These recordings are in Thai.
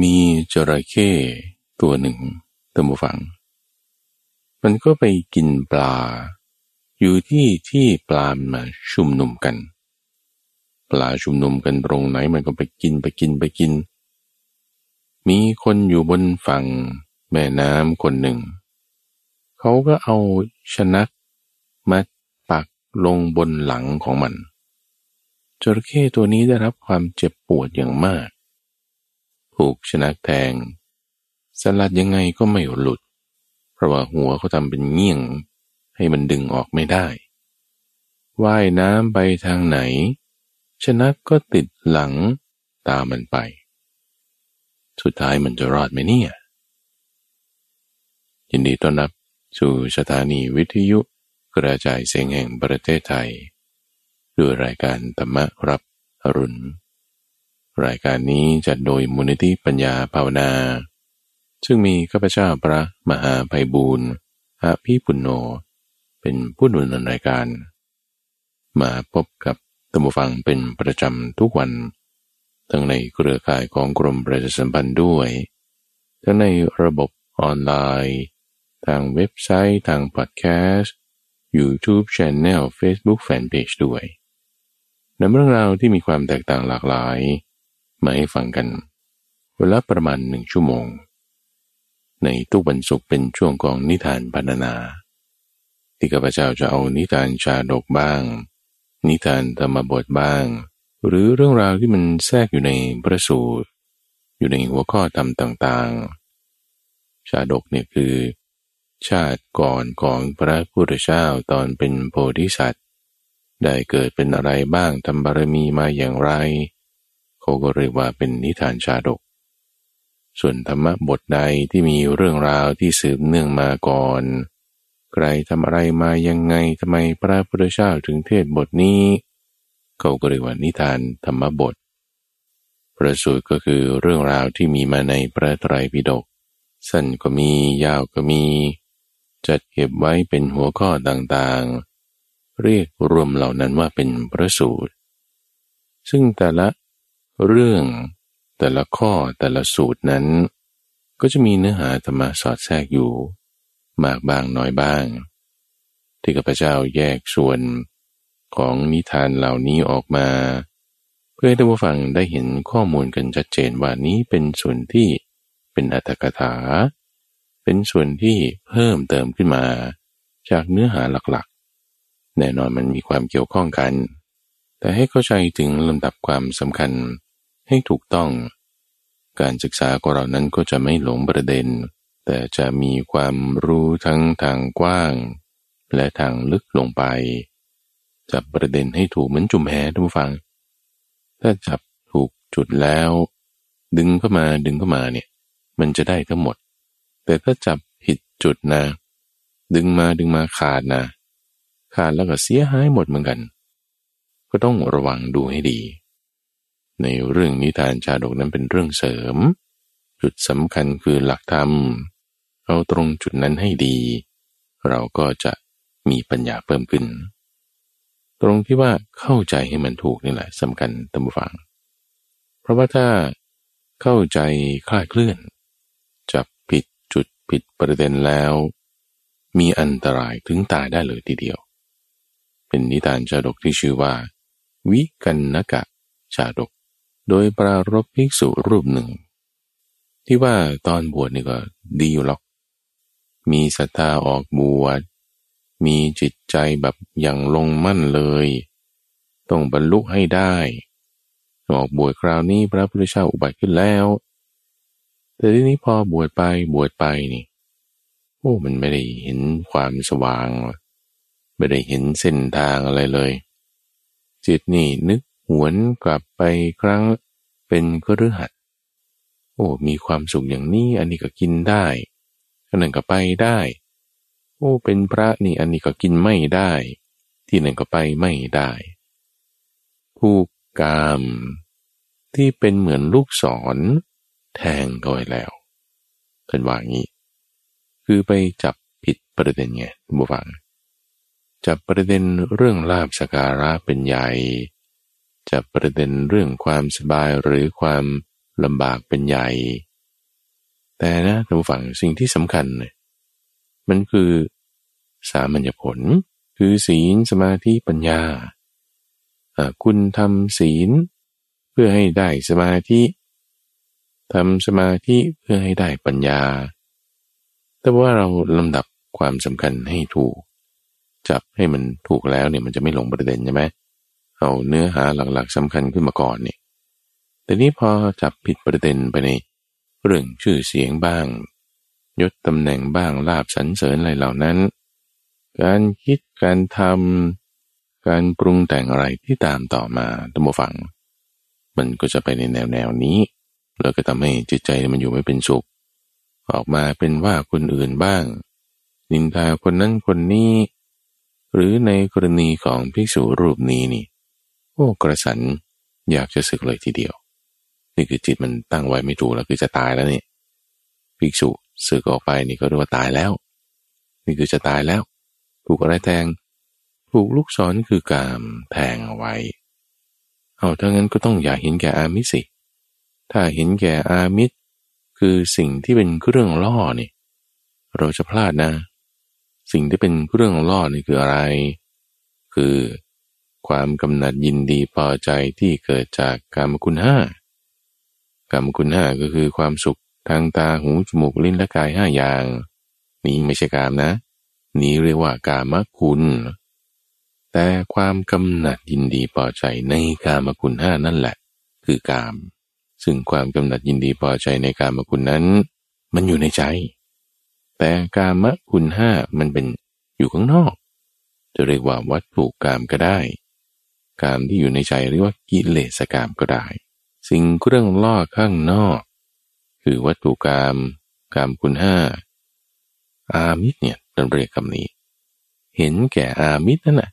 มีจระเข้ตัวหนึ่งตัมบูฟัง มันก็ไปกินปลา อยู่ที่ที่ปลามาชุมนุมกัน ปลาชุมนุมกันตรงไหนมันก็ไปกินไปกินไปกิน มีคนอยู่บนฝั่งแม่น้ำคนหนึ่ง เขาก็เอาชนักมาปักลงบนหลังของมันจระเข้ตัวนี้ได้รับความเจ็บปวดอย่างมาก ถูกชนักแทง สลัดยังไงก็ไม่หลุด เพราะว่าหัวเขาทำเป็นเงี้ยง ให้มันดึงออกไม่ได้ ว่ายน้ำไปทางไหน ชนักก็ติดหลังตามมันไป สุดท้ายมันจะรอดไหมเนี่ย ยินดีต้อนรับสู่สถานีวิทยุกระจายเสียงแห่งประเทศไทย ด้วยรายการธรรมรับอรุณ รายการนี้จัดโดยมูลนิธิปัญญาภาวนา ซึ่งมีข้าพเจ้าพระมหาภัยบูรณ์อาภิปุณโญเป็นผู้ดำเนินรายการ มาพบกับตัมฟังเป็นประจำทุกวัน ทั้งในเครือข่ายของกรมประชาสัมพันธ์ด้วย ทั้งในระบบออนไลน์ ทางเว็บไซต์ ทางพอดแคสต์ YouTube Channel Facebook Fanpage ด้วยนำเรื่องราวที่มีความแตกต่างหลากหลาย มาให้ฟังกัน เวลาประมาณหนึ่งชั่วโมง ในตู้บรรสุกเป็นช่วงกองนิทานบรรณนา ที่ข้าพเจ้าจะเอานิทานชาดกบ้าง นิทานธรรมบทบ้าง หรือเรื่องราวที่มันแทรกอยู่ในพระสูตร อยู่ในหัวข้อธรรมต่างๆ ชาดกเนี่ยคือ ชาติก่อนของพระพุทธเจ้าตอนเป็นโพธิสัตว์ได้เกิดเป็นอะไรบ้างทำบารมีมาอย่างไร เขาก็เรียกว่าเป็นนิทานชาดก ส่วนธรรมบทใดที่มีเรื่องราวที่สืบเนื่องมาก่อน ใครทำอะไรมายังไงทำไมพระพุทธเจ้าถึงเทศบทนี้ เขาก็เรียกว่านิทานธรรมบท ประสูตรก็คือเรื่องราวที่มีมาในพระไตรปิฎกสั้นก็มียาวก็มี จัดเก็บไว้เป็นหัวข้อต่างๆ เรียกรวมเหล่านั้นว่าเป็นประสูตร ซึ่งแต่ละ เรื่องแต่ละข้อแต่ละสูตรนั้น ก็จะมีเนื้อหาธรรมะสอดแทรกอยู่ มากบางน้อยบ้าง ที่ข้าพเจ้าแยกส่วนของนิทานเหล่านี้ออกมา เพื่อให้ท่านผู้ฟังได้เห็นข้อมูลกันชัดเจนว่านี้เป็นส่วนที่เป็นอัตถกถา เป็นส่วนที่เพิ่มเติมขึ้นมา จากเนื้อหาหลักๆ แน่นอนมันมีความเกี่ยวข้องกัน แต่ให้เข้าใจถึงลำดับความสำคัญ ให้ถูกต้อง การศึกษาของเรานั้นก็จะไม่หลงประเด็น แต่จะมีความรู้ทั้งทางกว้าง และทางลึกลงไป จับประเด็นให้ถูกเหมือนจุ่มแหทุกฟัง ถ้าจับถูกจุดแล้ว ดึงเข้ามาดึงเข้ามาเนี่ย มันจะได้ทั้งหมด แต่ถ้าจับผิดจุดนะ ดึงมาดึงมาขาดนะขาดแล้วก็เสียหายหมดเหมือนกัน ก็ต้องระวังดูให้ดี ในเรื่องนิทานชาดกนั้นเป็นเรื่องเสริม จุดสำคัญคือหลักธรรม เอาตรงจุดนั้นให้ดี เราก็จะมีปัญญาเพิ่มขึ้น ตรงที่ว่าเข้าใจให้มันถูกนี่แหละสำคัญตามฟัง เพราะว่าถ้าเข้าใจคลาดเคลื่อน จับผิดจุดผิดประเด็นแล้ว มีอันตรายถึงตายได้เลยทีเดียว เป็นนิทานชาดกที่ชื่อว่า วิกันนกะชาดก โดยปรารบภิกษุรูปหนึ่ง ที่ว่าตอนบวชนี่ก็ดีอยู่หรอก มีศรัทธาออกบวช มีจิตใจแบบอย่างลงมั่นเลย ต้องบรรลุให้ได้ ออกบวชคราวนี้พระพุทธเจ้าอุบัติขึ้นแล้ว แต่ทีนี้พอบวชไปบวชไปนี่โอ้มันไม่ได้เห็นความสว่าง ไม่ได้เห็นเส้นทางอะไรเลย จิตนี่นึก หวนกลับไปครั้งเป็นกฤหัสโอ้ มีความสุขอย่างนี้ อันนี้ก็กินได้อันนั้นก็ไปได้ โอ้ เป็นพระนี่อันนี้ก็กินไม่ได้ ที่นั่นก็ไปไม่ได้ผู้กามที่เป็นเหมือนลูกศรแทงก็ไว้แล้วเป็นว่างี้ คือไปจับผิดประเด็นไงบุฟัง จับประเด็นเรื่องลาบสการะเป็นใหญ่ จะประเด็นเรื่องความสบายหรือความลำบากเป็นใหญ่ แต่นะท่านผู้ฟังสิ่งที่สำคัญเนี่ยมันคือสามัญญผล คือศีลสมาธิปัญญา คุณทำศีลเพื่อให้ได้สมาธิทำสมาธิเพื่อให้ได้ปัญญา แต่ว่าเราลำดับความสำคัญให้ถูก จับให้มันถูกแล้วเนี่ยมันจะไม่หลงประเด็นใช่ไหม เอาเนื้อหาหลักๆสำคัญขึ้นมาก่อนเนี่ยแต่นี้พอจับผิดประเด็นไปในเรื่องชื่อเสียงบ้าง ยศตำแหน่งบ้างลาบสรรเสริญอะไรเหล่านั้น การคิดการทำการปรุงแต่งอะไรที่ตามต่อมาตัมฟัง มันก็จะไปในแนวแนวนี้ แล้วก็ทำให้จิตใจมันอยู่ไม่เป็นสุข ออกมาเป็นว่าคนอื่นบ้าง นินทาคนนั้นคนนี้ หรือในกรณีของภิกษุรูปนี้นี่ โอ้กระสันอยากจะสึกเลยทีเดียว นี่คือจิตมันตั้งไว้ไม่ถูกแล้วคือจะตายแล้วนี่ภิกษุสึกออกไปนี่ก็เรียกว่าตายแล้ว นี่คือจะตายแล้ว ถูกอะไรแทง ถูกลูกศรคือกามแทงเอาไว้ เอาถ้างั้นก็ต้องอย่าเห็นแก่อามิสิ ถ้าเห็นแก่อามิตรคือสิ่งที่เป็นเครื่องล่อนี่เราจะพลาดนะ สิ่งที่เป็นเครื่องล่อนี่คืออะไร คือ ความกำหนัดยินดีพอใจที่เกิดจากกรรมคุณห้ากรรมคุณห้าก็คือความสุขทางตาหูจมูกลิ้นและกายห้าอย่าง นี้ไม่ใช่กามนะ นี้เรียกว่ากามคุณ แต่ความกำหนัดยินดีพอใจในกามคุณห้านั่นแหละ คือกาม ซึ่งความกำหนัดยินดีพอใจในกามคุณนั้น มันอยู่ในใจ แต่กามคุณห้ามันเป็นอยู่ข้างนอก จะเรียกว่าวัตถุกามก็ได้ กามที่อยู่ในใจเรียกว่ากิเลสกามก็ได้ สิ่งเครื่องล่อข้างนอก คือวัตถุกามกามคุณห้าอามิตรเนี่ยเราเรียกคำนี้ เห็นแก่อามิตรนั่นแหละ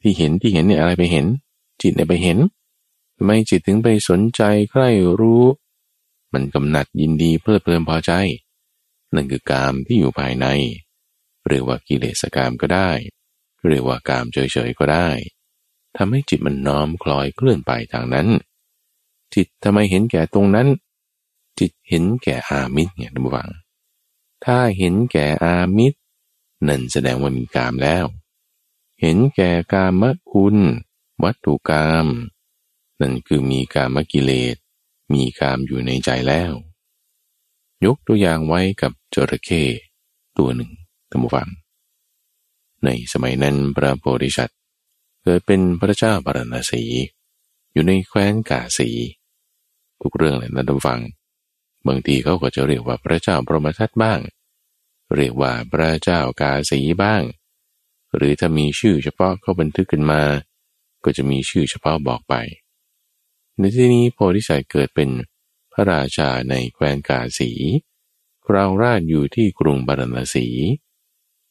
ที่เห็นที่เห็นเนี่ยอะไรไปเห็น จิตเนี่ยไปเห็นทำไมจิตถึงไปสนใจใคร่รู้ มันกำหนัดยินดีเพลิดเพลินพอใจนั่นคือกามที่อยู่ภายใน เรียกว่ากิเลสกามก็ได้ เรียกว่ากามเฉยๆก็ได้ ทำให้จิตมันน้อมคล้อยเคลื่อนไปทางนั้น จิตทำไมเห็นแก่ตรงนั้น จิตเห็นแก่อามิตรเนี่ยท่านผู้ฟัง ถ้าเห็นแก่อามิตรนั่นแสดงว่ามีกามแล้ว เห็นแก่กามคุณ วัตถุกาม นั่นคือมีกามกิเลส มีกามอยู่ในใจแล้ว ยกตัวอย่างไว้กับจระเข้ตัวหนึ่งท่านผู้ฟัง ในสมัยนั้นพระโพธิสัตว์ เกิดเป็นพระเจ้าปรณสี อยู่ในแคว้นกาสี ทุกเรื่องเลยนะท่านฟัง บางทีเขาก็จะเรียกว่าพระเจ้าพรหมทัตบ้าง เรียกว่าพระเจ้ากาสีบ้าง หรือถ้ามีชื่อเฉพาะเขาบันทึกขึ้นมา ก็จะมีชื่อเฉพาะบอกไป ในที่นี้โพธิสัตว์เกิดเป็นพระราชาในแคว้นกาสีครองราชอยู่ที่กรุงบารณสี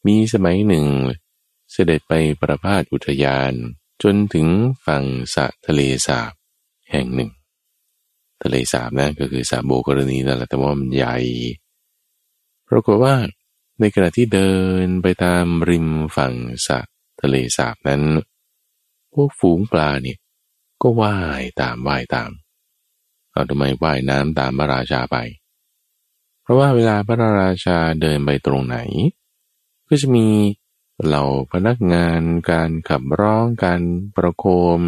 มีสมัยหนึ่ง เสด็จไปประพาสอุทยานจนถึงฝั่งสะทะเลสาบแห่งหนึ่ง ทะเลสาบนะก็คือสาโบกรณีนั่นแหละแต่ว่ามันใหญ่ปรากฏว่าในขณะที่เดินไปตามริมฝั่งสะทะเลสาบนั้น พวกฝูงปลาเนี่ยก็ว่ายตามว่ายตาม เอาทำไมว่ายน้ำตามพระราชาไป เพราะว่าเวลาพระราชาเดินไปตรงไหน ก็จะมี เหล่าพนักงานการขับร้องการประโคม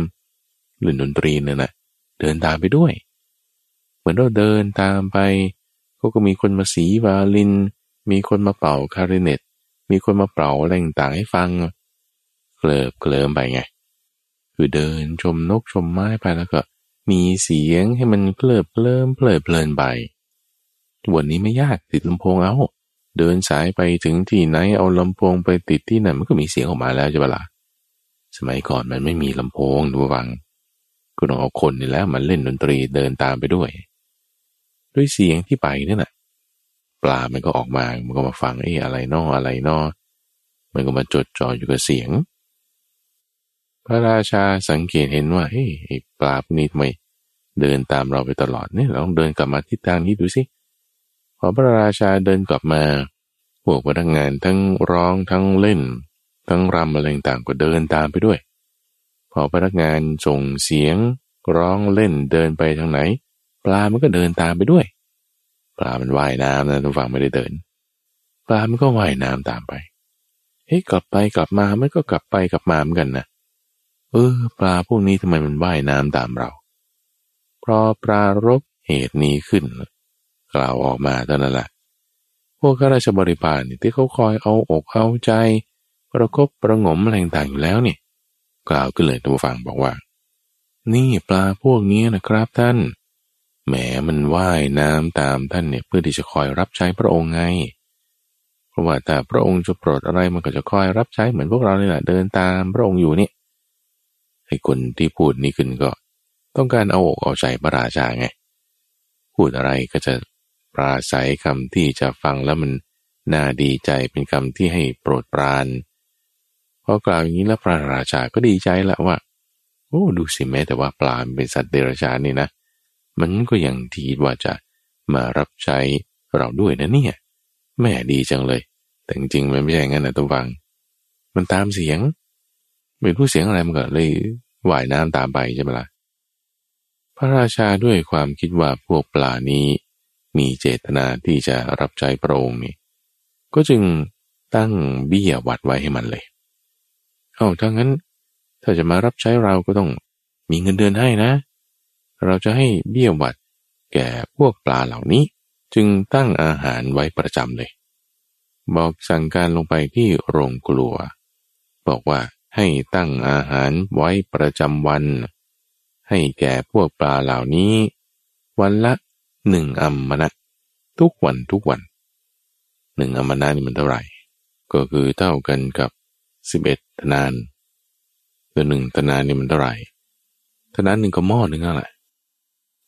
หรือดนตรีเนี่ยนะเดินตามไปด้วย เหมือนเราเดินตามไปเขาก็มีคนมาสีวาลิน มีคนมาเป่าคาริเนตมีคนมาเป่าอะไรต่างให้ฟังเคลิบเคลิมไปไง คือเดินชมนกชมไม้ไปแล้วก็ มีเสียงให้มันเพลิดเพลินเพลิดเพลินไปวันนี้ไม่ยากติดลำโพงเอา เดินสายไปถึงที่ไหนเอาลำโพงไปติดที่นั่นมันก็มีเสียงออกมาแล้วใช่ปะละ่ะสมัยก่อนมันไม่มีลำโพงดูฟังก็ต้องเอาคนนี่แล้วมันเล่นดนตรีเดินตามไปด้วย ด้วยเสียงที่ไปนั่นแหละปลามันก็ออกมา มันก็มาฟังเอ้อะไรนออะไรนอมันก็มาจดจ่ออยู่กับเสียง พระราชาสังเกตเห็นว่าเฮ้ยปลาพวกนี้ทำไมเดินตามเราไปตลอดเนี่ยเราต้องเดินกลับมาทิศทางนี้ดูสิ พอพระราชาเดินกลับมา พวกพนักงานทั้งร้องทั้งเล่น ทั้งรำอะไรต่างก็เดินตามไปด้วย พอพนักงานส่งเสียง ร้องเล่นเดินไปทางไหน ปลามันก็เดินตามไปด้วย ปลามันว่ายน้ำนะทุกฝั่งไม่ได้เดิน ปลามันก็ว่ายน้ำตามไปเฮ้ยกลับไปกลับมามันก็กลับไปกลับมาเหมือนกันนะเออ ปลาพวกนี้ทำไมมันว่ายน้ำตามเราเพราะปลารบเหตุนี้ขึ้น กล่าวออกมาเท่านั้นแหละพวกข้าราชบริพารนี่ที่เขาคอยเอาอกเอาใจ ประคบประงมอะไรต่างอยู่แล้วนี่กล่าวขึ้นเลยตัวฟังบอกว่า นี่ปลาพวกนี้นะครับท่านแหมมันว่ายน้ำตามท่านเนี่ยเพื่อที่จะคอยรับใช้พระองค์ไง เพราะว่าแต่พระองค์จะโปรดอะไรมันก็จะคอยรับใช้เหมือนพวกเราเนี่ยแหละเดินตามพระองค์อยู่นี่ไอ้คนที่พูดนี้ขึ้นก็ ต้องการเอาอกเอาใจพระราชาไง พูดอะไรก็จะ ปราศัยคำที่จะฟังแล้วมันน่าดีใจเป็นคำที่ให้โปรดปรานพอกล่าวอย่างนี้แล้วพระราชาก็ดีใจละว่า โอ้ดูสิแม้แต่ว่าปลาเป็นสัตว์เดรัจฉานนี่นะ มันก็ยังทีว่าจะมารับใช้เราด้วยนะเนี่ยแม่ดีจังเลย แต่จริงๆมันไม่ใช่งั้นนะตัวฟัง มันตามเสียงไม่รู้เสียงอะไรมันก็เลยว่ายน้ำตามไปใช่ไหมละ่ะพระราชาด้วยความคิดว่าพวกปลานี้ มีเจตนาที่จะรับใช้พระองค์นี่ก็จึงตั้งเบี้ยวัดไว้ให้มันเลยเอาถ้างั้น ถ้าจะมารับใช้เราก็ต้องมีเงินเดือนให้นะ เราจะให้เบี้ยวัดแก่พวกปลาเหล่านี้ จึงตั้งอาหารไว้ประจำเลย บอกสั่งการลงไปที่โรงกลัว บอกว่าให้ตั้งอาหารไว้ประจำวัน ให้แก่พวกปลาเหล่านี้ วันละ หนึ่งอัมมนะทุกวันทุกวันหนึ่งอัมมนะนี่มันเท่าไหร่ ก็คือเท่ากันกับสิบเอ็ดธนานตัวหนึ่งธนานนี่มันเท่าไหร่ธนานหนึ่งก็หม้อหนึ่งอะไร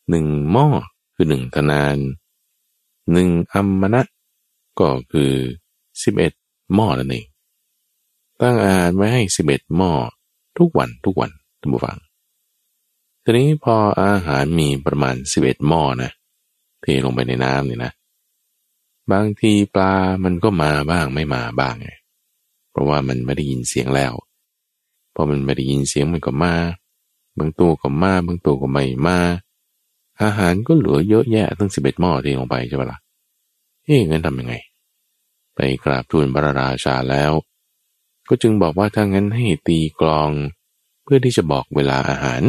หนึ่งหม้อคือหนึ่งธนานหนึ่งอัมมณะก็คือสิบเอ็ดหม้อนั่นเองตั้งอาหารไว้ให้สิบเอ็ดหม้อทุกวันทุกวันท่านผู้ฟัง ทีนี้พออาหารมีประมาณสิบเอ็ดหม้อนะ เทลงไปในน้ำเนี่ยนะ บางทีปลามันก็มาบ้างไม่มาบ้างไงเพราะว่ามันไม่ได้ยินเสียงแล้วพอมันไม่ได้ยินเสียงมันก็มาบางตัวก็มาบางตัวก็ไม่มาอาหารก็เหลือเยอะแยะตั้งสิบเอ็ดหม้อที่ลงไปใช่ปะละ่ะเฮ้ยงั้นทำยังไง ไปกราบทูลพระราชาแล้ว ก็จึงบอกว่าถ้างั้นให้ตีกลอง เพื่อที่จะบอกเวลาอาหาร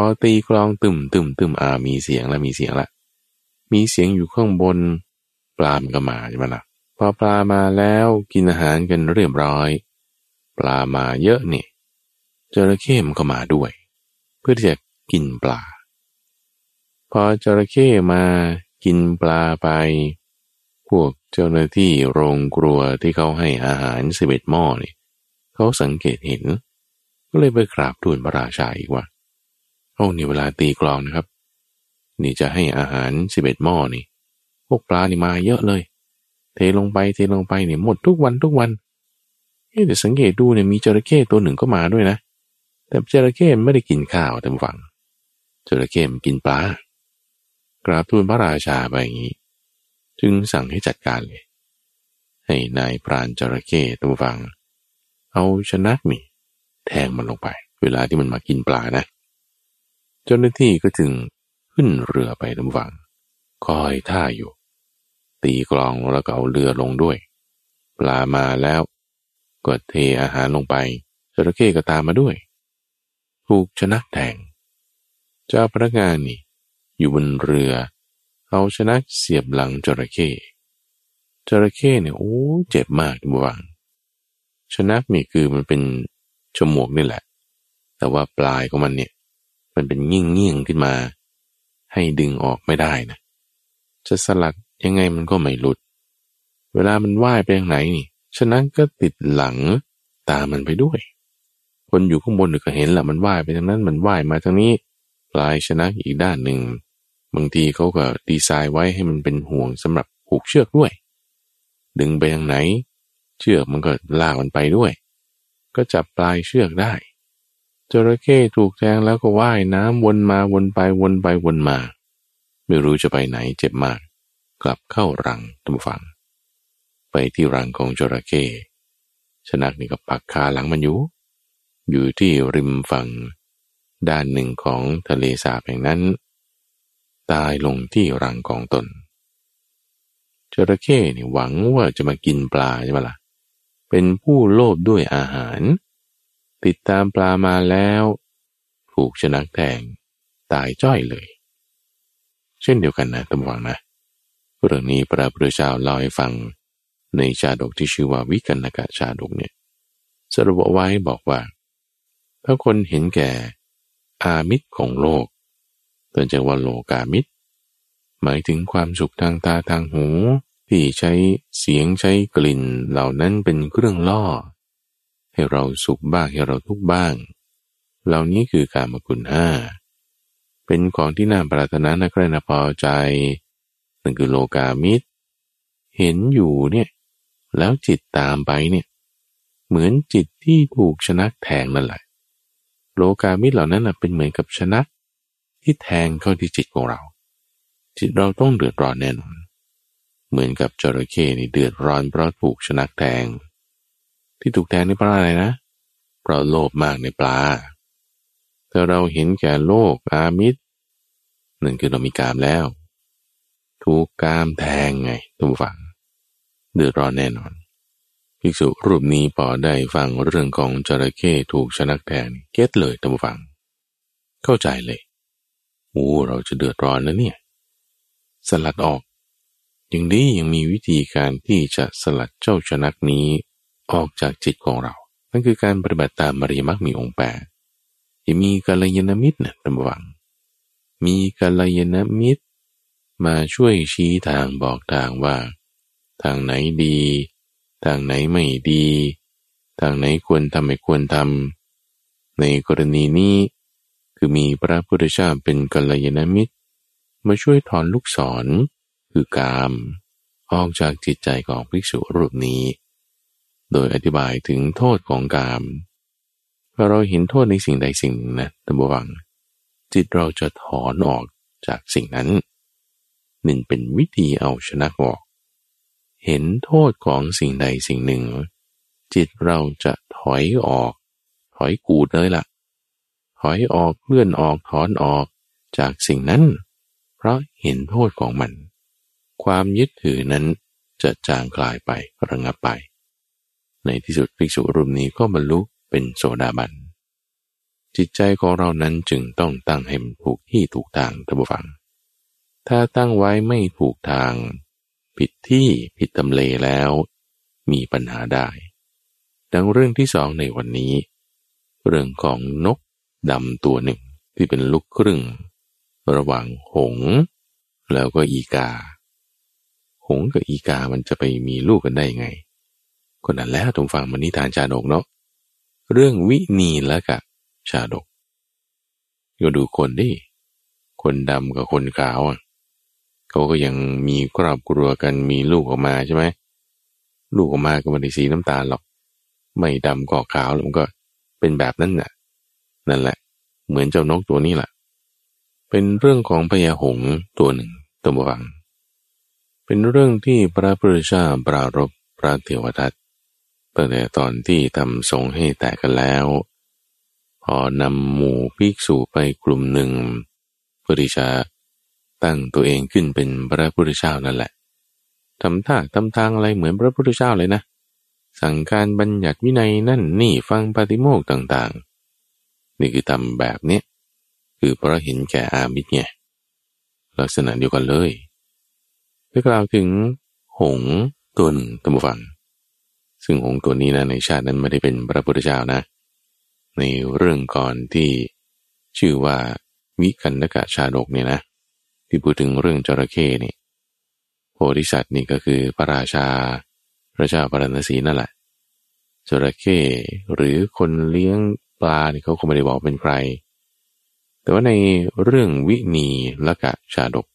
อตีกลองตึมตึมตึมอามีเสียงแล้วมีเสียงละ มีเสียงอยู่ข้างบน ปลามันก็มาใช่ไหมละ่ะพอปลามาแล้วกินอาหารกันเรียบร้อย ปลามาเยอะนี่จระเข้มันก็มาด้วย เพื่อที่จะกินปลา พอจระเข้มากินปลาไป พวกเจ้าหน้าที่โรงครัวที่เขาให้อาหารสิบเอ็ดหม้อนี่เขาสังเกตเห็น ก็เลยไปกราบทูลพระราชาอีกว่า โอ้นี่เวลาตีกลองนะครับ นี่จะให้อาหารสิบเอ็ดหม้อนี่ พวกปลานี่มาเยอะเลย เทลงไปเทลงไปเนี่ยหมดทุกวันทุกวันเฮ้แต่สังเกตดูเนี่ยมีจระเข้ตัวหนึ่งก็มาด้วยนะ แต่จระเข้ไม่ได้กินข้าวแต่ฝังจระเข้มันกินปลากราบทูลพระราชาไปอย่างนี้ จึงสั่งให้จัดการเลย ให้นายพรานจระเข้ตัวฟัง เอาชนะมีแทงมันลงไป เวลาที่มันมากินปลานะ เจ้าหน้าที่ก็จึงขึ้นเรือไปตำฟัง คอยท่าอยู่ ตีกลองแล้วก็เอาเรือลงด้วย ปลามาแล้วก็เทอาหารลงไปจระเข้ก็ตามมาด้วย ถูกชนะแทงเจ้าพนักงานนี่ อยู่บนเรือ เอาชนะเสียบหลังจระเข้จระเข้เนี่ยโอ้เจ็บมากบวัง ชนะนี่คือมันเป็นชมวกนี่แหละ แต่ว่าปลายของมันเนี่ย มันเป็นยิ่งยิ่ยงขึ้นมา ให้ดึงออกไม่ได้นะจะสลัดยังไงมันก็ไม่หลุด เวลามันว่ายไปทางไหนนี่ฉะนั้นก็ติดหลังตามันไปด้วย คนอยู่ข้างบนก็เห็นแหละมันว่ายไปทางนั้นมันว่ายมาทางนี้ปลายชนะอีกด้านหนึ่งบางทีเขาก็ดีไซน์ไว้ให้มันเป็นห่วงสำหรับผูกเชือกด้วย ดึงไปทางไหน เชือกมันก็ลากมันไปด้วย ก็จับปลายเชือกได้ จระเข้ถูกแทงแล้วก็ว่ายน้ำวนมาวนไปวนไปวนมา ไม่รู้จะไปไหนเจ็บมาก กลับเข้ารังตุมฝัง ไปที่รังของจระเข้ชนักนี่ก็ปักคาหลังมันอยู่ อยู่ที่ริมฝั่ง ด้านหนึ่งของทะเลสาบแห่งนั้น ตายลงที่รังของตน จระเข้นี่หวังว่าจะมากินปลาใช่ไหมละ่ะ เป็นผู้โลภด้วยอาหาร ติดตามปลามาแล้ว ถูกชนักแทง ตายจ้อยเลย เช่นเดียวกันนะตำวังนะ เรื่องนี้พระพุทธเจ้าเล่าให้ฟังในชาดกที่ชื่อว่าวิกันกะชาดกเนี่ยสรุปไว้บอกว่า ถ้าคนเห็นแก่อามิตรของโลกเตือนใจว่าโลกามิตร หมายถึงความสุขทางตาทางหู ที่ใช้เสียงใช้กลิ่นเหล่านั้นเป็นเครื่องล่อ ให้เราสุขบ้างให้เราทุกข์บ้าง เหล่านี้คือการมคุณห้าเป็นของที่น่าปรารถนาน่าใคร่น่าพอใจนั่นคือโลกามิตร เห็นอยู่เนี่ยแล้วจิตตามไปเนี่ยเหมือนจิตที่ถูกชนะแทงนั่นแหละ โลกามิตรเหล่านั้นเป็นเหมือนกับชนะที่แทงเข้าที่จิตของเรา จิตเราต้องเดือดร้อนแน่นอน เหมือนกับจระเข้นี่เดือดร้อนเพราะถูกชนักแทง ที่ถูกแทงนี่เพราะอะไรนะ เพราะโลภมากในปลาถ้าเราเห็นแก่โลกอามิตรนั่นคือเรามีกามแล้ว ถูกกามแทงไงทุกฝังเดือดร้อนแน่นอนภิกษุรูปนี้พอได้ฟังเรื่องของจระเข้ถูกชนักแทงเก็ตเลยทุกฝัง เข้าใจเลยโอ้เราจะเดือดร้อนนะเนี่ย สลัดออกยังดียังมีวิธีการที่จะสลัดเจ้าชนักนี้ ออกจากจิตของเรา นั่นคือการปฏิบัติตามมริมักมีองค์แปดยังมีกัลยาณมิตรนะตำวัง มีกัลยาณมิตร มาช่วยชี้ทางบอกทางว่า ทางไหนดี ทางไหนไม่ดี ทางไหนควรทำไม่ควรทำในกรณีนี้คือมีพระพุทธเจ้าเป็นกัลยาณมิตร มาช่วยถอนลูกศรคือกาม ออกจากจิตใจของภิกษุรูปนี้ โดยอธิบายถึงโทษของกามพอเราเห็นโทษในสิ่งใดสิ่งนะตบวัง จิตเราจะถอนออกจากสิ่งนั้นหนึ่งเป็นวิธีเอาชนะออก เห็นโทษของสิ่งใดสิ่งหนึ่ง จิตเราจะถอยออก ถอยกูดเลยละ่ะ ถอยออกเลื่อนออกถอนออกจากสิ่งนั้น เพราะเห็นโทษของมัน ความยึดถือนั้นจะจางคลายไประงับไป ในที่สุดภิกษุรูปนี้ก็บรรลุเป็นโสดาบัน จิตใจของเรานั้นจึงต้องตั้งให้มันถูกที่ถูกทางท่านผู้ฟัง ถ้าตั้งไว้ไม่ถูกทาง ผิดที่ผิดตำเลแล้ว มีปัญหาได้ ดังเรื่องที่สองในวันนี้ เรื่องของนกดำตัวหนึ่งที่เป็นลูกครึ่ง ระหว่างหง แล้วก็อีกา หงกับอีกามันจะไปมีลูกกันได้ไง คนนั้นแล้วตรงฟังมันนิทานชาดกเนาะเรื่องวินีและกับชาดกก็ดูคนดิ คนดำกับคนขาวอะเขาก็ยังมีครอบครัวกันมีลูกออกมาใช่ไหมลูกออกมาก็ไม่ได้สีน้ำตาลหรอก ไม่ดำก็ขาวแล้วมันก็เป็นแบบนั้นน่ะ นั่นแหละ เหมือนเจ้านกตัวนี้แหละเป็นเรื่องของพญาหงตัวหนึ่งตัวบัง เป็นเรื่องที่พระพุทธเจ้าปรารบพระเทวทัต ตั้งแต่ตอนที่ทำทรงให้แตกกันแล้ว พอนำหมู่ภิกษุไปกลุ่มหนึ่งเพื่อที่จะตั้งตัวเองขึ้นเป็นพระพุทธเจ้านั่นแหละทำท่าทำทางอะไรเหมือนพระพุทธเจ้าเลยนะ สั่งการบัญญัติวินัยนั่นนี่ฟังปฏิโมกต่างๆ นี่คือทำแบบนี้คือเพราะเห็นแก่อามิตรไงลักษณะเดียวกันเลยได้กล่าวถึงหงตัวหนึ่งตัมฟัง ซึ่งหงตัวนี้นะในชาตินั้นไม่ได้เป็นพระพุทธเจ้านะ ในเรื่องก่อนที่ชื่อว่าวิคันนกะชาดกเนี่ยนะที่พูดถึงเรื่องจระเข้นี่โพธิสัตว์นี่ก็คือพระราชา พระเจ้าปรณสีนั่นแหละจระเข้หรือคนเลี้ยงปลาเนี่ยเขาคงไม่ได้บอกเป็นใคร แต่ว่าในเรื่องวินีละกะชาดก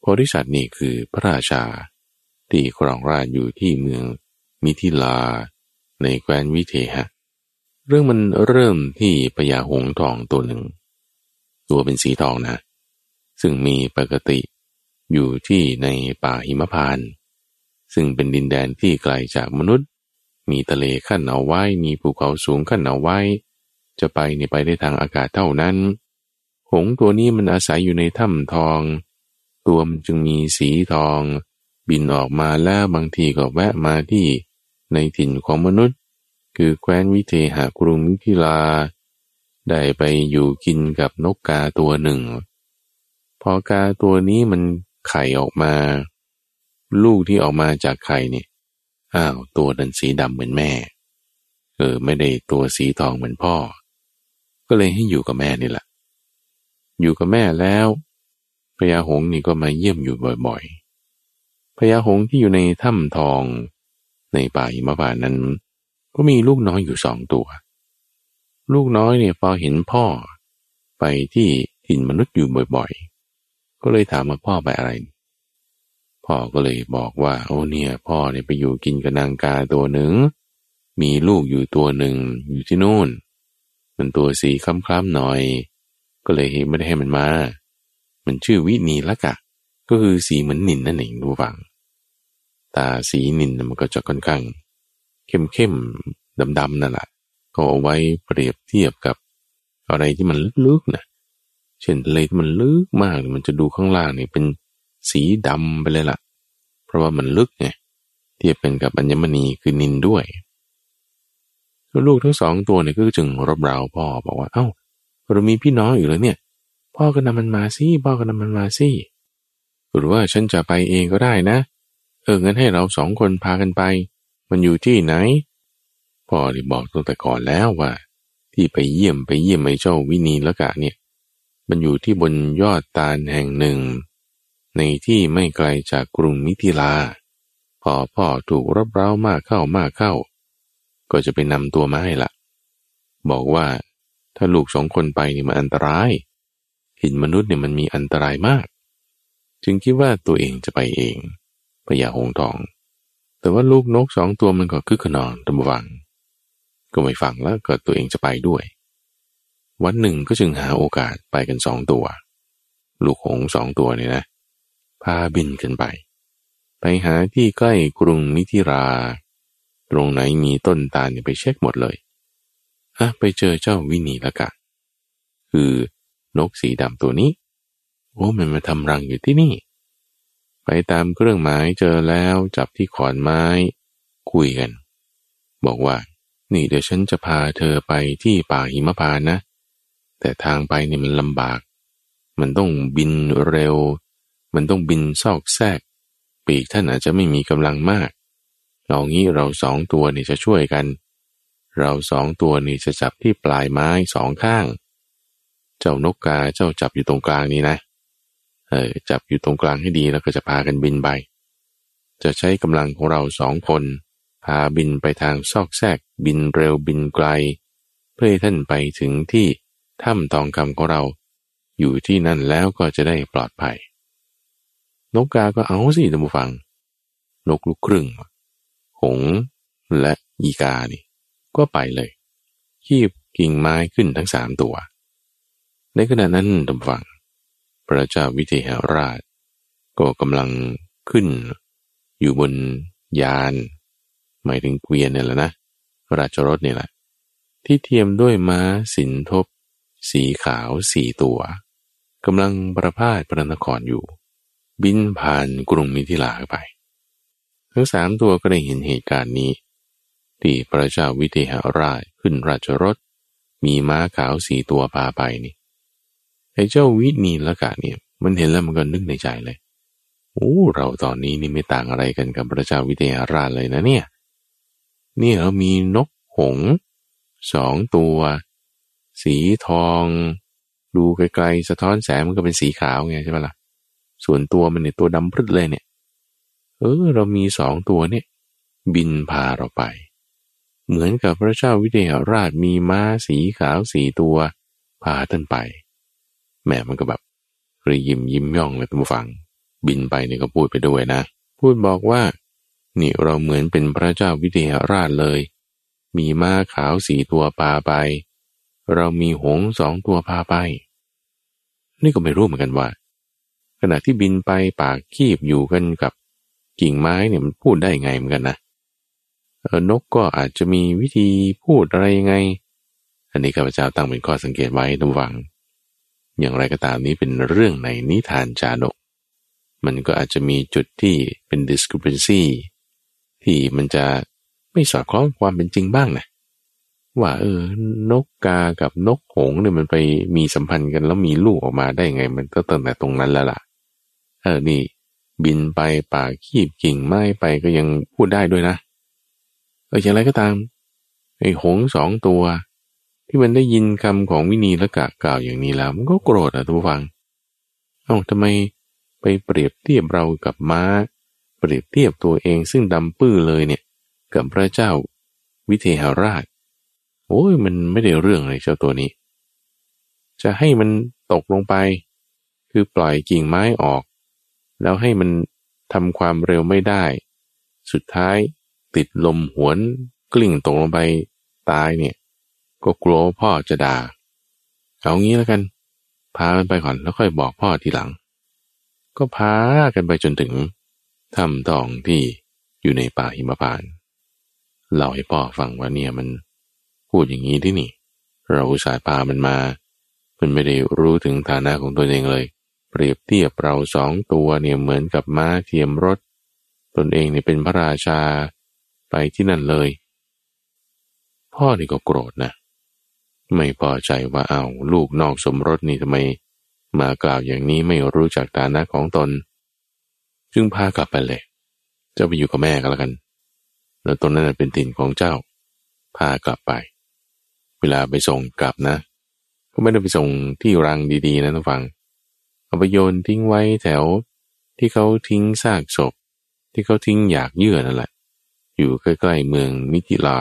โพธิสัตว์นี่คือพระราชาที่ครองราชอยู่ที่เมือง มิถิลา ในแคว้นวิเทหะ เรื่องมันเริ่มที่พญาหงทองตัวหนึ่ง ตัวเป็นสีทองนะ ซึ่งมีปกติอยู่ที่ในป่าหิมพาน ซึ่งเป็นดินแดนที่ไกลจากมนุษย์ มีทะเลขั้นเอาไว้ มีภูเขาสูงขั้นเอาไว้ จะไปนี่ไปได้ทางอากาศเท่านั้น หงตัวนี้มันอาศัยอยู่ในถ้ำทอง ตัวมันจึงมีสีทองบินออกมาแล้วบางทีก็แวะมาที่ ในถิ่นของมนุษย์ คือแคว้นวิเทหกรุงมิถิลา ได้ไปอยู่กินกับนกกาตัวหนึ่ง พอกาตัวนี้มันไข่ออกมา ลูกที่ออกมาจากไข่เนี่ยอ้าวตัวดันสีดำเหมือนแม่เออไม่ได้ตัวสีทองเหมือนพ่อ ก็เลยให้อยู่กับแม่นี่แหละ อยู่กับแม่แล้วพญาหงนี่ก็มาเยี่ยมอยู่บ่อยๆพญาหงที่อยู่ในถ้ำทอง ในป่าหิมพานนั้น ก็มีลูกน้อยอยู่สองตัว ลูกน้อยเนี่ยพอเห็นพ่อ ไปที่ถิ่นมนุษย์อยู่บ่อยๆ ก็เลยถามมาพ่อไปอะไร พ่อก็เลยบอกว่า โอ้เนี่ย พ่อเนี่ยไปอยู่กินกับนางกาตัวหนึ่ง มีลูกอยู่ตัวหนึ่งอยู่ที่นู่น มันตัวสีคล้ำๆหน่อย ก็เลยไม่ได้ให้มันมา มันชื่อวินีละกะ ก็คือสีเหมือนนินนั่นเองดูฟัง ตาสีนินมันก็จะค่อนข้าง เข้มๆดำๆนั่นแหละก็เอาไว้เปรียบเทียบกับอะไรที่มันลึกๆนะเช่นทะเลที่มันลึกมาก มันจะดูข้างล่างนี่เป็นสีดำไปเลยละ่ะ เพราะว่ามันลึกไงเทียบเป็นกับอัญมณีคือนินด้วยลูกทั้งสองตัวเนี่ยก็จึงรบเร้าพ่อบอกว่า เอา้าเรามีพี่น้องอยู่แล้วเนี่ย พ่อก็นำมันมาสิพ่อก็นำมันมาสิหรือว่าฉันจะไปเองก็ได้นะ เอองั้นให้เราสองคนพากันไป มันอยู่ที่ไหน พ่อได้บอกตั้งแต่ก่อนแล้วว่า ที่ไปเยี่ยมไปเยี่ยมไอ้เจ้าวินีละกะเนี่ย มันอยู่ที่บนยอดตาลแห่งหนึ่ง ในที่ไม่ไกลจากกรุงมิถิลา พอพ่อถูกรบเร้ามากเข้ามากเข้า ก็จะไปนำตัวมาให้ละบอกว่าถ้าลูกสองคนไปนี่มันอันตรายหินมนุษย์เนี่ยมันมีอันตรายมาก จึงคิดว่าตัวเองจะไปเอง พญาหงทอง แต่ว่าลูกนกสองตัวมันก็คึกขนองตำวัง ก็ไม่ฟังแล้วก็ตัวเองจะไปด้วย วันหนึ่งก็จึงหาโอกาสไปกันสองตัว ลูกหงสองตัวเนี่ยนะ พาบินขึ้นไป ไปหาที่ใกล้กรุงนิธิรา ตรงไหนมีต้นตาลเนี่ยไปเช็คหมดเลยอะไปเจอเจ้าวินีละกะ คือนกสีดำตัวนี้ โอ้มันมาทำรังอยู่ที่นี่ ไปตามเครื่องหมายเจอแล้วจับที่ขอนไม้ คุยกัน บอกว่า นี่เดี๋ยวฉันจะพาเธอไปที่ป่าหิมพานนะ แต่ทางไปเนี่ยมันลำบาก มันต้องบินเร็ว มันต้องบินซอกแซก ปีกท่านอาจจะไม่มีกำลังมากเอางี้เราสองตัวนี่จะช่วยกัน เราสองตัวนี่จะจับที่ปลายไม้สองข้าง เจ้านกกาเจ้าจับอยู่ตรงกลางนี้นะ เออจับอยู่ตรงกลางให้ดีแล้วก็จะพากันบินไป จะใช้กำลังของเราสองคน พาบินไปทางซอกแซก บินเร็วบินไกล เพื่อให้ท่านไปถึงที่ถ้ำทองคำของเรา อยู่ที่นั่นแล้วก็จะได้ปลอดภัย นกกาก็เอาสิท่านผู้ฟัง นกลูกครึ่ง หง และอีกานี่ ก็ไปเลยขีบกิ่งไม้ขึ้นทั้งสามตัว ในขณะนั้นดำฟัง พระเจ้าวิเทหราช ก็กำลังขึ้น อยู่บนยาน หมายถึงเกวียนเนี่ยแหละนะ ราชรถเนี่ยแหละ ที่เทียมด้วยม้าสินทบ สีขาวสี่ตัวกำลังประพาสพระนครอยู่ บินผ่านกรุงมิถิลาไป ทั้งสามตัวก็ได้เห็นเหตุการณ์นี้ ที่พระเจ้าวิเทหราชขึ้นราชรถ มีม้าขาวสีตัวพาไปนี่ ไอ้เจ้าวินีละกะเนี่ย มันเห็นแล้วมันก็นึกในใจเลยโอ้เราตอนนี้นี่ไม่ต่างอะไรกันกับพระเจ้าวิเทหราชเลยนะเนี่ย นี่เรามีนกหงสองตัว สีทอง ดูไกลๆสะท้อนแสงมันก็เป็นสีขาวไงใช่ไหมละ่ะ ส่วนตัวมันเนี่ยตัวดำพรึดเลยเนี่ย เออ เรามีสองตัวเนี่ย บินพาเราไป เหมือนกับพระเจ้าวิเทหราชมีม้าสีขาวสีตัวพาท่านไป แม่มันก็แบบรียิ้มยิ้มย่องเลยท่านผู้ฟัง บินไปนี่ก็พูดไปด้วยนะ พูดบอกว่า นี่เราเหมือนเป็นพระเจ้าวิเทหราชเลย มีม้าขาวสีตัวพาไป เรามีหงสองตัวพาไป นี่ก็ไม่รู้เหมือนกันว่า ขณะที่บินไปปากคีบอยู่กันกับกิ่งไม้เนี่ยมันพูดได้ไงเหมือนกันนะนกก็อาจจะมีวิธีพูดอะไรยังไง อันนี้ข้าพเจ้าตั้งเป็นข้อสังเกตไว้ทุกวัง อย่างไรก็ตามนี้เป็นเรื่องในนิทานจาดก มันก็อาจจะมีจุดที่เป็น discrepancy ที่มันจะไม่สอดคล้องความเป็นจริงบ้างนะว่าเออนกกากับนกหงเนี่ยมันไปมีสัมพันธ์กันแล้วมีลูกออกมาได้ไง มันก็ตั้งแต่ตรงนั้นแล้วล่ะเออนี่ บินไปป่าขีบกิ่งไม้ไปก็ยังพูดได้ด้วยนะเอออย่างไรก็ตามไอ้หงสองตัว ที่มันได้ยินคำของวินีและกะกล่าวอย่างนี้แล้ว มันก็โกรธอะทุกฟังเอ้าทำไมไปเปรียบเทียบเรากับม้า เปรียบเทียบตัวเองซึ่งดำปื้อเลยเนี่ย กับพระเจ้าวิเทหราช โอ้ยมันไม่ได้เรื่องเลยเจ้าตัวนี้ จะให้มันตกลงไป คือปล่อยกิ่งไม้ออก แล้วให้มันทำความเร็วไม่ได้ สุดท้ายติดลมหวนกลิ้งตกลงไปตายเนี่ย ก็กลัวพ่อจะด่า เอางี้แล้วกัน พากันไปก่อนแล้วค่อยบอกพ่อทีหลัง ก็พากันไปจนถึงถ้ำทองที่อยู่ในป่าหิมพานต์เล่าให้พ่อฟังว่าเนี่ยมันพูดอย่างนี้ที่นี่ เราสายพามันมา มันไม่ได้รู้ถึงฐานะของตัวเองเลย เปรียบเทียบเราสองตัวเนี่ยเหมือนกับม้าเทียมรถ ตนเองเนี่ยเป็นพระราชาไปที่นั่นเลย พ่อนี่ก็โกรธนะ ไม่พอใจว่าเอาลูกนอกสมรสนี่ทำไม มากล่าวอย่างนี้ไม่รู้จักฐานะของตน จึงพากลับไปเลย เจ้าไปอยู่กับแม่กันแล้วกัน แล้วตนนั้นเป็นถิ่นของเจ้า พากลับไป เวลาไปส่งกลับนะ ก็ไม่ได้ไปส่งที่รังดีๆนะทุกฟังเอาไปโยนทิ้งไว้แถวที่เขาทิ้งซากศพ ที่เขาทิ้งอยากเยื่อนั่นแหละ อยู่ใกล้ๆเมืองมิถิลา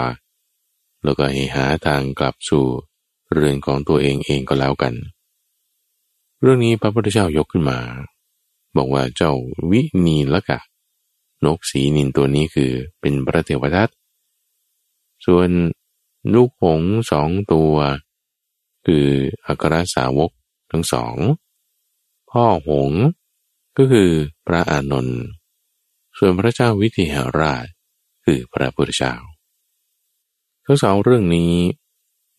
แล้วก็ให้หาทางกลับสู่ เรือนของตัวเองเองก็แล้วกัน เรื่องนี้พระพุทธเจ้ายกขึ้นมา บอกว่าเจ้าวินีละกะ นกสีนินตัวนี้คือเป็นพระเทวทัตส่วนลูกหงสองตัว คืออัครสาวกทั้งสอง พ่อหงก็คือพระอานนท์ส่วนพระเจ้าวิเทหราช คือพระพุทธเจ้าทั้งสองเรื่องนี้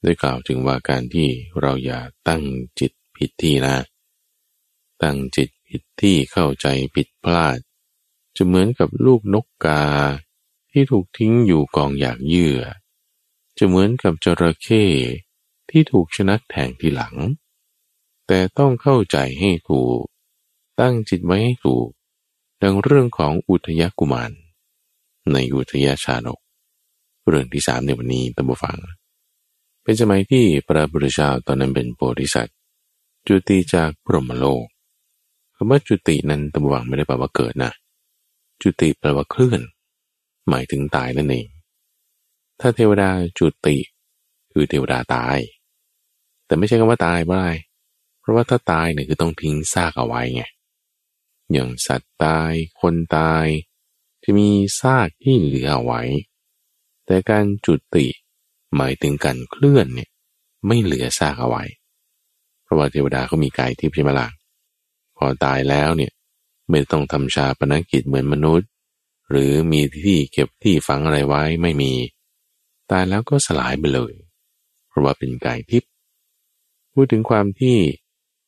ได้กล่าวถึงว่าการที่เราอย่าตั้งจิตผิดที่นะ ตั้งจิตผิดที่เข้าใจผิดพลาด จะเหมือนกับลูกนกกาที่ถูกทิ้งอยู่กองอยากเยื่อ จะเหมือนกับจระเข้ที่ถูกชนักแทงทีหลัง แต่ต้องเข้าใจให้ถูก ตั้งจิตไว้ให้ถูก ดังเรื่องของอุทยกุมาร ในอุทยชาดกเรื่องที่สามในวันนี้ตั้งฟัง เป็นสมัยที่พระบุตรชาตอนนั้นเป็นโพธิสัตว์จุติจากพรหมโลกคำว่าจุตินั้นตั้งฟังไม่ได้แปลว่าเกิดนะ จุติแปลว่าเคลื่อน หมายถึงตายนั่นเอง ถ้าเทวดาจุติคือเทวดาตาย แต่ไม่ใช่คำว่าตายไม่ได้เพราะว่าถ้าตายเนี่ยคือต้องทิ้งซากเอาไว้ไงอย่างสัตว์ตายคนตาย จะมีซากที่เหลือเอาไว้ แต่การจุติ หมายถึงการเคลื่อนเนี่ยไม่เหลือซากเอาไว้ เพราะว่าเทวดาเขามีกายที่พิมลาพอตายแล้วเนี่ยไม่ต้องทำชาปนกิจเหมือนมนุษย์ หรือมีที่เก็บที่ฝังอะไรไว้ไม่มี ตายแล้วก็สลายไปเลย เพราะว่าเป็นกายทิพย์พูดถึงความที่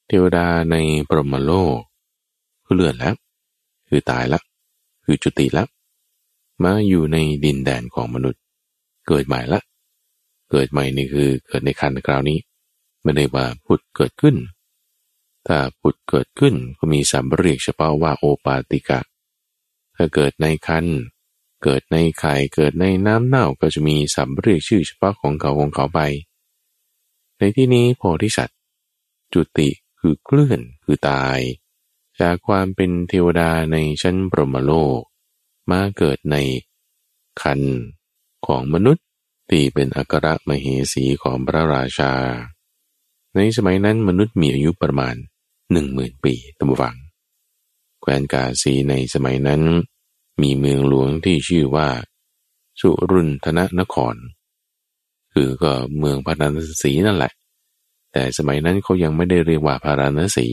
เทวดาในปรมโลกคือเลื่อนแล้ว คือตายแล้ว คือจุติแล้วมาอยู่ในดินแดนของมนุษย์ เกิดใหม่ละ เกิดใหม่นี่คือเกิดในคันคราวนี้ ไม่ได้ว่าพุดเกิดขึ้น ถ้าพุดเกิดขึ้นก็มีสามเรียกเฉพาะว่าโอปาติกะ ถ้าเกิดในคันเกิดในไข่เกิดในน้ำเน่าก็จะมีสัมเรียกชื่อเฉพาะของเขาของเขาไป ในที่นี้โพธิสัตว์จุติคือเคลื่อนคือตาย จากความเป็นเทวดาในชั้นปรมโลก มาเกิดในคันของมนุษย์ ที่เป็นอัครมเหสีของพระราชา ในสมัยนั้นมนุษย์มีอายุประมาณหนึ่งหมื่นปีตั้งฟัง แคว้นกาสีในสมัยนั้น มีเมืองหลวงที่ชื่อว่า สุรุนธนนคร คือก็เมืองพาราณสีนั่นแหละ แต่สมัยนั้นเขายังไม่ได้เรียกว่าพาราณสี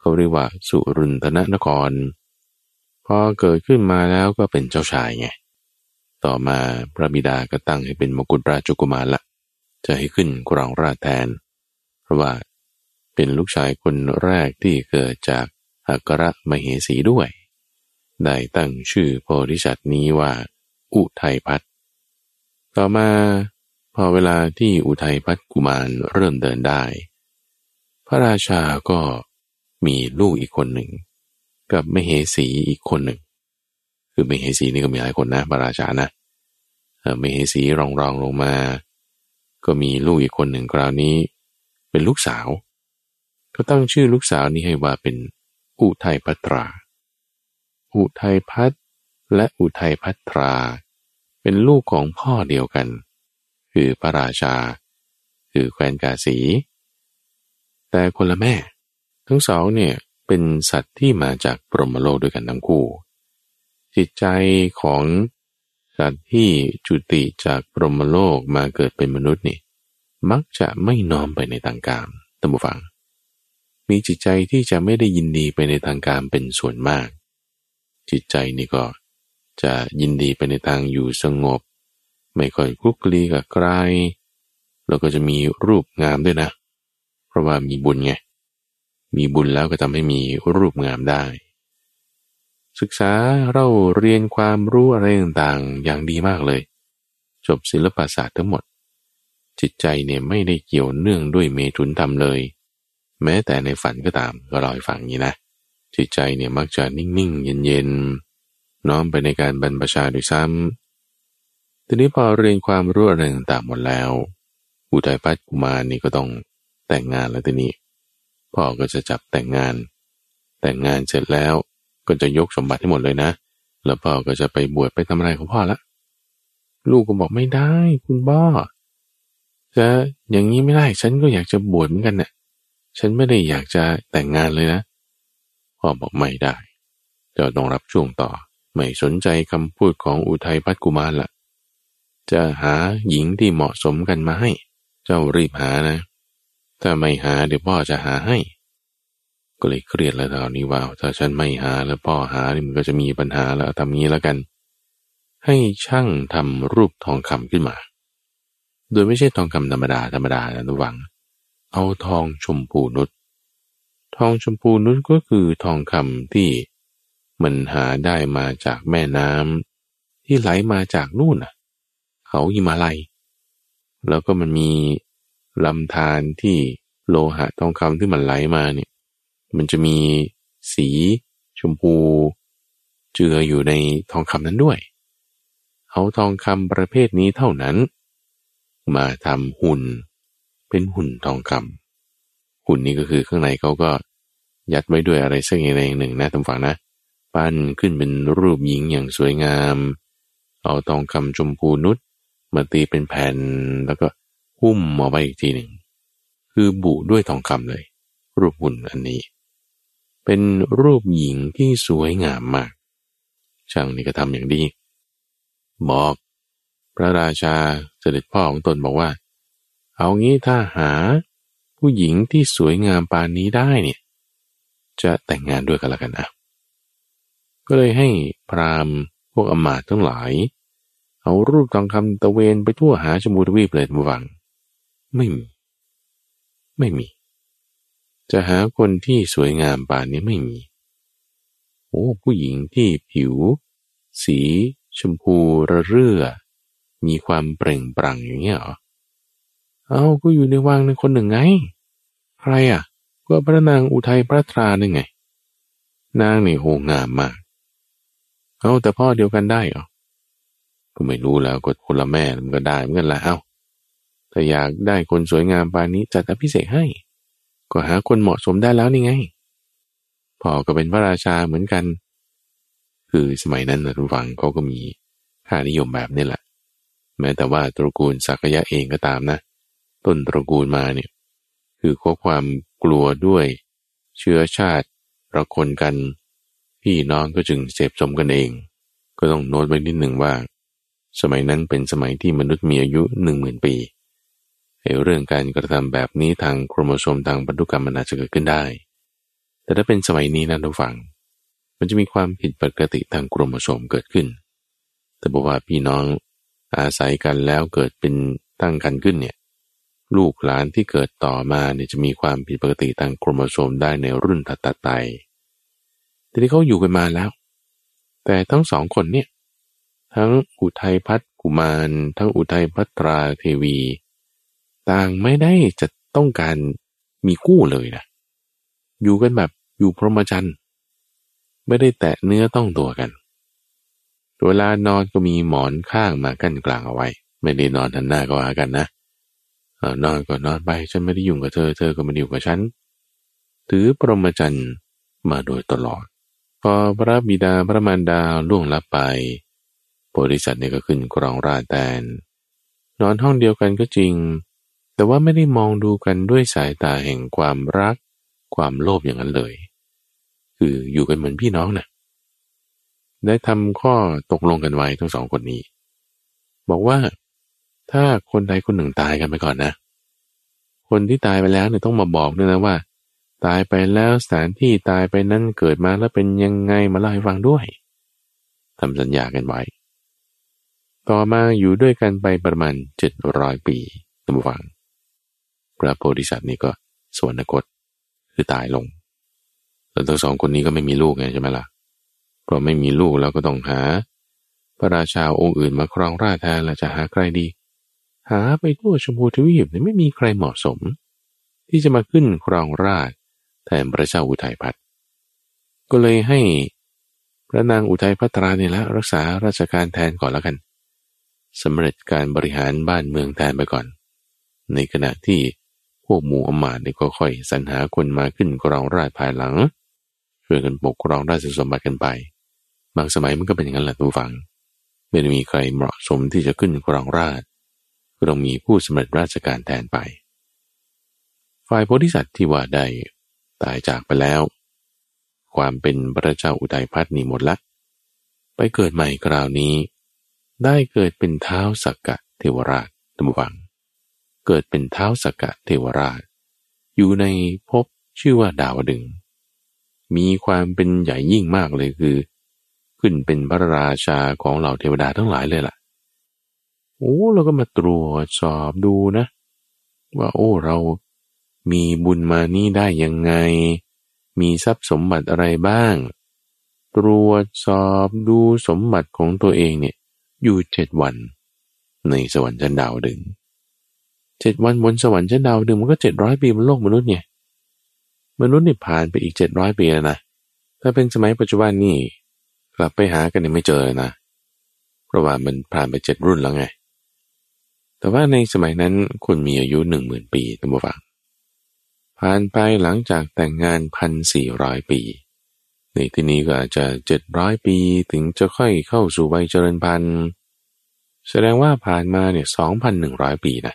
เขาเรียกว่าสุรุนธนนคร พอเกิดขึ้นมาแล้วก็เป็นเจ้าชายไง ต่อมาพระบิดาก็ตั้งให้เป็นมกุฎราชกุมารละ จะให้ขึ้นกรองราชแทน เพราะว่าเป็นลูกชายคนแรกที่เกิดจากอักรมเหสีด้วย ได้ตั้งชื่อโพธิสัตว์นี้ว่า อุทัยพัทต่อมาพอเวลาที่อุทัยพัทกุมารเริ่มเดินได้ พระราชาก็มีลูกอีกคนหนึ่ง กับมเหสีอีกคนหนึ่ง คือมเหสีนี่ก็มีหลายคนนะพระราชานะมเหสีรองรองลงมา ก็มีลูกอีกคนหนึ่งคราวนี้ เป็นลูกสาว ก็ตั้งชื่อลูกสาวนี้ให้ว่าเป็นอุทัยพัตรา อุทัยพัทและอุทัยพัตรา เป็นลูกของพ่อเดียวกัน คือพระราชา คือแคว้นกาสี แต่คนละแม่ ทั้งสองเนี่ยเป็นสัตว์ที่มาจากปรมโลกด้วยกันทั้งคู่ จิตใจของสัตว์ที่จุติจากปรหมโลกมาเกิดเป็นมนุษย์นี่ มักจะไม่น้อมไปในทางการตัมบูฟัง มีจิตใจที่จะไม่ได้ยินดีไปในทางการเป็นส่วนมาก จิตใจนี่ก็จะยินดีไปในทางอยู่สงบ ไม่ค่อยคลุกคลีกับใครแล้วก็จะมีรูปงามด้วยนะ เพราะว่ามีบุญไง มีบุญแล้วก็ทำให้มีรูปงามได้ ศึกษาเราเรียนความรู้อะไรต่างๆ อย่างดีมากเลย จบศิลปศาสตร์ทั้งหมด จิตใจเนี่ยไม่ได้เกี่ยวเนื่องด้วยเมตุนธรรมเลย แม้แต่ในฝันก็ตามก็ลอยฝังนี้นะ จิตใจเนี่ยมักจะนิ่งๆ เย็นๆ น้อมไปในการบรรพชาด้วยซ้ำทีนี้พอเรียนความรู้อะไรต่างๆหมดแล้ว อุทัยพัฒกุมารนี่ก็ต้องแต่งงานแล้วทีนี้พ่อก็จะจับแต่งงาน แต่งงานเสร็จแล้ว ก็จะยกสมบัติให้หมดเลยนะ แล้วพ่อก็จะไปบวชไปทำอะไรของพ่อละ ลูกก็บอกไม่ได้ คุณพ่อจะอย่างนี้ไม่ได้ ฉันก็อยากจะบวชเหมือนกันเนะ่ยฉันไม่ได้อยากจะแต่งงานเลยนะ พ่อบอกไม่ได้จ้าต้องรับช่วงต่อ ไม่สนใจคำพูดของอุทัยพัฒกุมารละจะหาหญิงที่เหมาะสมกันมาให้ เจ้ารีบหานะ ถ้าไม่หาเดี๋ยวพ่อจะหาให้ ก็เลยเครียดแล้วตอนนี้ว่าถ้าฉันไม่หาแล้วพ่อหานี่มันก็จะมีปัญหาแล้วทำงี้แล้วกัน ให้ช่างทำรูปทองคำขึ้นมา โดยไม่ใช่ทองคำธรรมดาธรรมดานะทุกวัง เอาทองชมพูนุชทองชมพูนุชก็คือทองคำที่มันหาได้มาจากแม่น้ำที่ไหลมาจากนู่นน่ะ เขาหิมาลัย แล้วก็มันมีลำธารที่โลหะทองคำที่มันไหลมาเนี่ย มันจะมีสีชมพู เจืออยู่ในทองคำนั้นด้วย เอาทองคำประเภทนี้เท่านั้น มาทำหุ่น เป็นหุ่นทองคำหุ่นนี้ก็คือข้างในเขาก็ยัดไว้ด้วยอะไรสักอย่างหนึ่งนะทางฝั่งนะ ปั้นขึ้นเป็นรูปหญิงอย่างสวยงาม เอาทองคำชมพูนุชมาตีเป็นแผ่นแล้วก็หุ้มมาไว้อีกทีหนึ่ง คือบุด้วยทองคำเลย รูปหุ่นอันนี้ เป็นรูปหญิงที่สวยงามมาก ช่างนี่ก็ทำอย่างดี บอก พระราชาเสด็จพ่อของตนบอกว่า เอางี้ถ้าหาผู้หญิงที่สวยงามปานนี้ได้เนี่ย จะแต่งงานด้วยกันละกันนะก็เลยให้พราหมณ์พวกอมาตทั้งหลาย เอารูปทองคำตะเวนไปทั่วหาชมูทวีปเลยมวัง ไม่มี ไม่มี จะหาคนที่สวยงามปานนี้ไม่มี โอ้ผู้หญิงที่ผิว สี ชมพูระเรื่อ มีความเปล่งปลั่งอย่างเงี้ยหรอ เอาก็อยู่ในวังในคนหนึ่งไง ใครอะ ก็พระนางอุทัยพระตราหนึ่งไง นางนี่โหงามมาก เอาแต่พ่อเดียวกันได้เหรอ ก็ไม่รู้แล้วกดคนละแม่มันก็ได้เหมือนกันละเอาถ้าอยากได้คนสวยงามปานนี้จัดอภิเษกให้ ก็หาคนเหมาะสมได้แล้วนี่ไงพ่อก็เป็นพระราชาเหมือนกัน คือสมัยนั้นนะทุกฝังเขาก็มีค่านิยมแบบนี้แหละ แม้แต่ว่าตระกูลสักยะเองก็ตามนะ ต้นตระกูลมาเนี่ย คือข้อความกลัวด้วย เชื้อชาติระคนกันพี่น้องก็จึงเสพสมกันเอง ก็ต้องโน้ตไว้นิดหนึ่งว่า สมัยนั้นเป็นสมัยที่มนุษย์มีอายุหนึ่งหมื่นปี เรื่องการกระทำแบบนี้ทางโครโมโซมทางพันธุกรรมมันอาจจะเกิดขึ้นได้ แต่ถ้าเป็นสมัยนี้นะท่านผู้ฟัง มันจะมีความผิดปกติทางโครโมโซมเกิดขึ้น แต่บอกว่าพี่น้องอาศัยกันแล้วเกิดเป็นตั้งครรภ์ขึ้นเนี่ย ลูกหลานที่เกิดต่อมาเนี่ยจะมีความผิดปกติทางโครโมโซมได้ในรุ่นถัดๆไปทีนี้เขาอยู่กันมาแล้ว แต่ทั้งสองคนเนี่ย ทั้งอุทัยภัททกุมาร ทั้งอุทัยภัทราเทวี ต่างไม่ได้จะต้องการมีกู้เลยนะ อยู่กันแบบอยู่พรหมจรรย์ ไม่ได้แตะเนื้อต้องตัวกัน เวลานอนก็มีหมอนข้างมากั้นกลางเอาไว้ ไม่ได้นอนทันหน้าก็หากันนะนอนก็นอนไปฉันไม่ได้ยุ่งกับเธอ เธอก็ไม่ได้อยุ่กับฉัน ถือปรหมจันทร์มาโดยตลอด พอพระบิดาพระมารดาล่วงลับไปบริษัทเนี่ยก็ขึ้นกรองราแตนนอนห้องเดียวกันก็จริง แต่ว่าไม่ได้มองดูกันด้วยสายตาแห่งความรัก ความโลภอย่างนั้นเลย คืออยู่กันเหมือนพี่น้องนะ่ะได้ทำข้อตกลงกันไว้ทั้งสองคนนี้ บอกว่าถ้าคนใดคนหนึ่งตายกันไปก่อนนะ คนที่ตายไปแล้วเนี่ยต้องมาบอกด้วยนะว่า ตายไปแล้วสถานที่ตายไปนั้นเกิดมาแล้วเป็นยังไงมาเล่าให้ฟังด้วยทำสัญญากันไว้ ต่อมาอยู่ด้วยกันไปประมาณเจ็ดร้อยปีตั้งฟัง พระโพธิสัตว์นี่ก็สวรรคตคือตายลงแล้วทั้งสองคนนี้ก็ไม่มีลูกไงใช่ไหมละ่ะเพราะไม่มีลูกแล้วก็ต้องหา พระราชาองค์อื่นมาครองราชแทนแล้วจะหาใครดี หาไปทั่วชมพูทวีปเนี่ยไม่มีใครเหมาะสม ที่จะมาขึ้นครองราชแทนพระเจ้าอุทัยพัฒน์ก็เลยให้พระนางอุทัยพัตราเนี่ยละรักษาราชการแทนก่อนแล้วกันสำเร็จการบริหารบ้านเมืองแทนไปก่อน ในขณะที่ วกหมู่อมาตย์เนี่ยก็ค่อยสรรหาคนมาขึ้นครองราชภายหลังช่วยกันปกครองราชสมบัติกันไป บางสมัยมันก็เป็นอย่างนั้นแหละทุกฝังไม่ได้มีใครเหมาะสมที่จะขึ้นครองราชก็ต้องมีผู้สำเร็จราชการแทนไป ฝ่ายโพธิสัตว์ที่ว่าได้ตายจากไปแล้ว ความเป็นพระเจ้าอุทัยพัฒนีหมดละ ไปเกิดใหม่คราวนี้ ได้เกิดเป็นเท้าสักกะเทวราชตัมวัง เกิดเป็นเท้าสกกะเทวราช อยู่ในภพชื่อว่าดาวดึง มีความเป็นใหญ่ยิ่งมากเลยคือ ขึ้นเป็นพระราชาของเหล่าเทวดาทั้งหลายเลยล่ะ โอ้เราก็มาตรวจสอบดูนะ ว่าโอ้เรามีบุญมานี่ได้ยังไง มีทรัพย์สมบัติอะไรบ้าง ตรวจสอบดูสมบัติของตัวเองเนี่ย อยู่เจ็ดวัน ในสวรรค์ชั้นดาวดึง เจ็ดวันบนสวรรค์ชั้นดาวดึงมันก็เจ็ดร้อยปีบนโลกมนุษย์เนี่ยมนุษย์นี่ผ่านไปอีกเจ็ดร้อยปีแล้วนะถ้าเป็นสมัยปัจจุบันนี่กลับไปหากันเนี่ยไม่เจอนะ เพราะว่ามันผ่านไปเจ็ดรุ่นแล้วไง แต่ว่าในสมัยนั้นคนมีอายุหนึ่งหมื่นปีตั้งฟังผ่านไปหลังจากแต่งงานพันสี่ร้อยปีในที่นี้ก็อาจจะเจ็ดร้อยปีถึงจะค่อยเข้าสู่วัยเจริญพันธุ์แสดงว่าผ่านมาเนี่ยสองพันหนึ่งร้อยปีนะ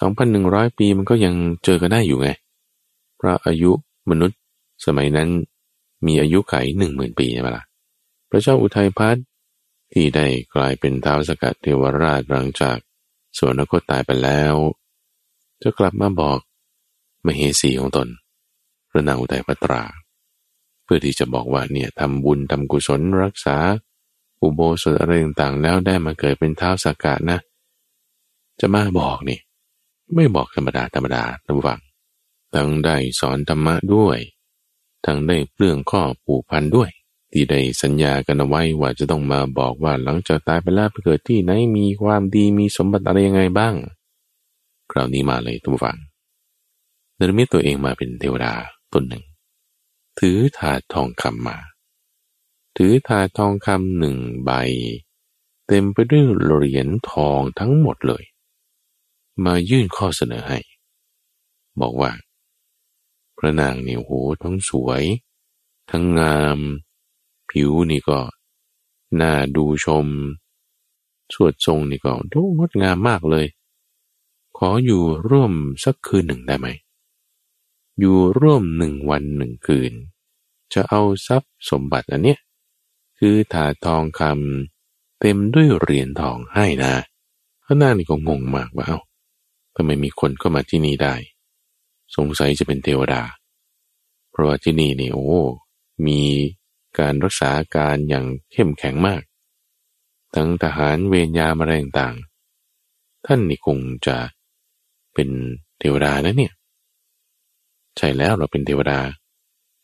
สองพันหนึ่งร้อยปีมันก็ยังเจอกันได้อยู่ไง เพราะอายุมนุษย์สมัยนั้นมีอายุไขหนึ่งหมื่นปีใช่ไหมละ่ะ พระเจ้าอุทัยพัฒที่ได้กลายเป็นเท้าสกัดเทวราชหลังจากสวนนักตายไปแล้ว จะกลับมาบอกมเหสีของตนพระนางอุทัยพัตรา เพื่อที่จะบอกว่าเนี่ยทำบุญทำกุศลรักษา อุโบสถอะไรต่างๆแล้วได้มาเกิดเป็นเท้าสกาศนะ จะมาบอกนี่ ไม่บอกธรรมดาธรรมดาตำฟังทั้งได้สอนธรรมะด้วย ทั้งได้เปลืองข้อผูกพันด้วย ที่ได้สัญญากันเอาไว้ว่าจะต้องมาบอกว่าหลังจากตายไปแล้วไปเกิดที่ไหนมีความดีมีสมบัติอะไรยังไงบ้าง คราวนี้มาเลยทุกฝังเนรมิตตัวเองมาเป็นเทวดาตนหนึ่ง ถือถาดทองคำมา ถือถาดทองคำหนึ่งใบ เต็มไปด้วยเหรียญทองทั้งหมดเลย มายื่นข้อเสนอให้ บอกว่า พระนางเนี่ยโหทั้งสวย ทั้งงาม ผิวนี่ก็น่าดูชม สวดทรงนี่ก็ดูงดงามมากเลย ขออยู่ร่วมสักคืนหนึ่งได้ไหม อยู่ร่วมหนึ่งวันหนึ่งคืน จะเอาทรัพย์สมบัติอันเนี้ยคือถาทองคำเต็มด้วยเหรียญทองให้นะพระนางนี่ก็งงมากว่าเอา้า ทำไมมีคนเข้ามาที่นี่ได้ สงสัยจะเป็นเทวดา เพราะว่าที่นี่นี่โอ้มีการรักษาการอย่างเข้มแข็งมาก ทั้งทหารเวรยามอะไรต่างท่านนี่คงจะเป็นเทวดานะเนี่ย ใช่แล้วเราเป็นเทวดา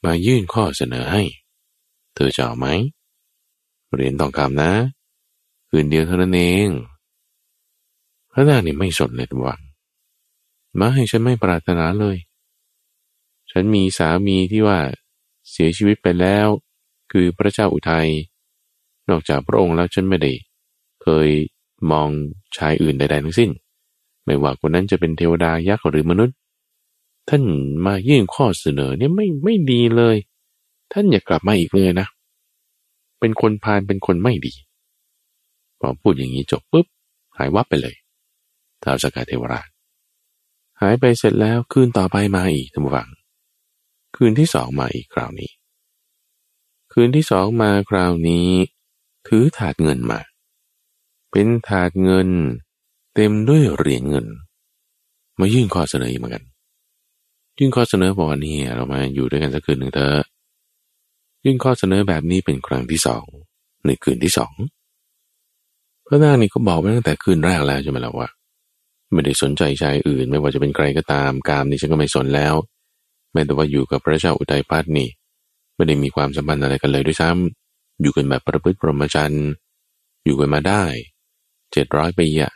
มายื่นข้อเสนอให้ เธอจะเอาไหมเหรียญทองคำนะ คืนเดียวเท่านั้นเองพระนางนี่ไม่สนเลยทุกวัน มาให้ฉันไม่ปรารถนาเลย ฉันมีสามีที่ว่าเสียชีวิตไปแล้ว คือพระเจ้าอุทัย นอกจากพระองค์แล้วฉันไม่ได้ เคยมองชายอื่นใดๆทั้งสิ้น ไม่ว่าคนนั้นจะเป็นเทวดายักษ์หรือมนุษย์ ท่านมายื่นข้อเสนอเนี่ยไม่ไม่ดีเลย ท่านอย่ากลับมาอีกเลยนะ เป็นคนพาลเป็นคนไม่ดี พอพูดอย่างนี้จบปุ๊บหายวับไปเลยท้าวสกาเทวราช หายไปเสร็จแล้วคืนต่อไปมาอีกท่านผู้ฟัง คืนที่สองมาอีกคราวนี้ คืนที่สองมาคราวนี้ ถือถาดเงินมา เป็นถาดเงิน เต็มด้วยเหรียญเงิน มายื่นข้อเสนออีกเหมือนกัน ยื่นข้อเสนอบอกว่านี่เรามาอยู่ด้วยกันสักคืนหนึ่งเถอะยื่นข้อเสนอแบบนี้เป็นครั้งที่สองในคืนที่สองพระนางนี่ก็บอกไว้ตั้งแต่คืนแรกแล้วใช่ไหมล่ะว่า ไม่ได้สนใจชายอื่น ไม่ว่าจะเป็นใครก็ตามกามนี่ฉันก็ไม่สนแล้ว แม้แต่ว่าอยู่กับพระเจ้าอุทัยพัฒนี่ ไม่ได้มีความสัมพันธ์อะไรกันเลยด้วยซ้ำอยู่กันแบบประพฤติปรมจันอยู่กันมาได้เจ็ดร้อยปีอะ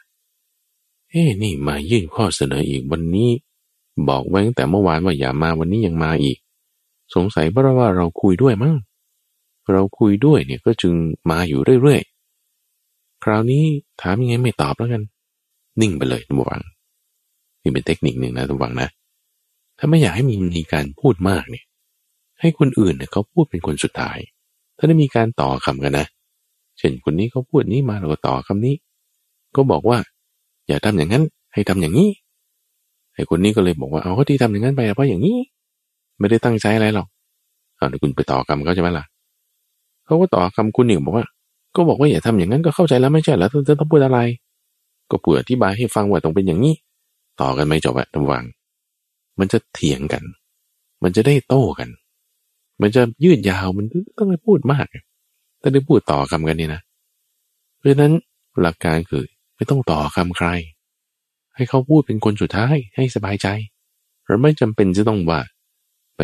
เอ้นี่มายื่นข้อเสนออีกวันนี้ บอกไว้ตั้งแต่เมื่อวานว่าอย่ามาวันนี้ยังมาอีก สงสัยเพราะว่าเราคุยด้วยมั้งเราคุยด้วยเนี่ยก็จึงมาอยู่เรื่อยๆคราวนี้ถามยังไงไม่ตอบแล้วกัน นิ่งไปเลยทุกวังนี่เป็นเทคนิคหนึ่งนะทุกวังนะ ถ้าไม่อยากให้มีมีการพูดมากเนี่ย ให้คนอื่นเนี่ยเขาพูดเป็นคนสุดท้าย ถ้าได้มีการต่อคำกันนะ เช่นคนนี้เขาพูดนี้มาเราก็ต่อคำนี้ ก็บอกว่า อย่าทำอย่างนั้น ให้ทำอย่างนี้ไอ้คนนี้ก็เลยบอกว่าเอาก็ที่ทำอย่างนั้นไปเพราะอย่างนี้ ไม่ได้ตั้งใจอะไรหรอกเอาเดี๋ยวคุณไปต่อคำเขาใช่ไหมล่ะเขาก็ต่อคำคุณหนึ่งบอกว่า ก็บอกว่าอย่าทำอย่างนั้นก็เข้าใจแล้วไม่ใช่แล้วจะต้องพูดอะไร ก็เผื่ออธิบายให้ฟังว่าต้องเป็นอย่างนี้ ต่อกันไม่จบอะระวัง มันจะเถียงกัน มันจะได้โต้กัน มันจะยืดยาวมันต้องไปพูดมากถ้าได้พูดต่อคำกันนี่นะ เพราะฉะนั้นหลักการคือไม่ต้องต่อคำใคร ให้เขาพูดเป็นคนสุดท้ายให้สบายใจเราไม่จำเป็นจะต้องว่าไป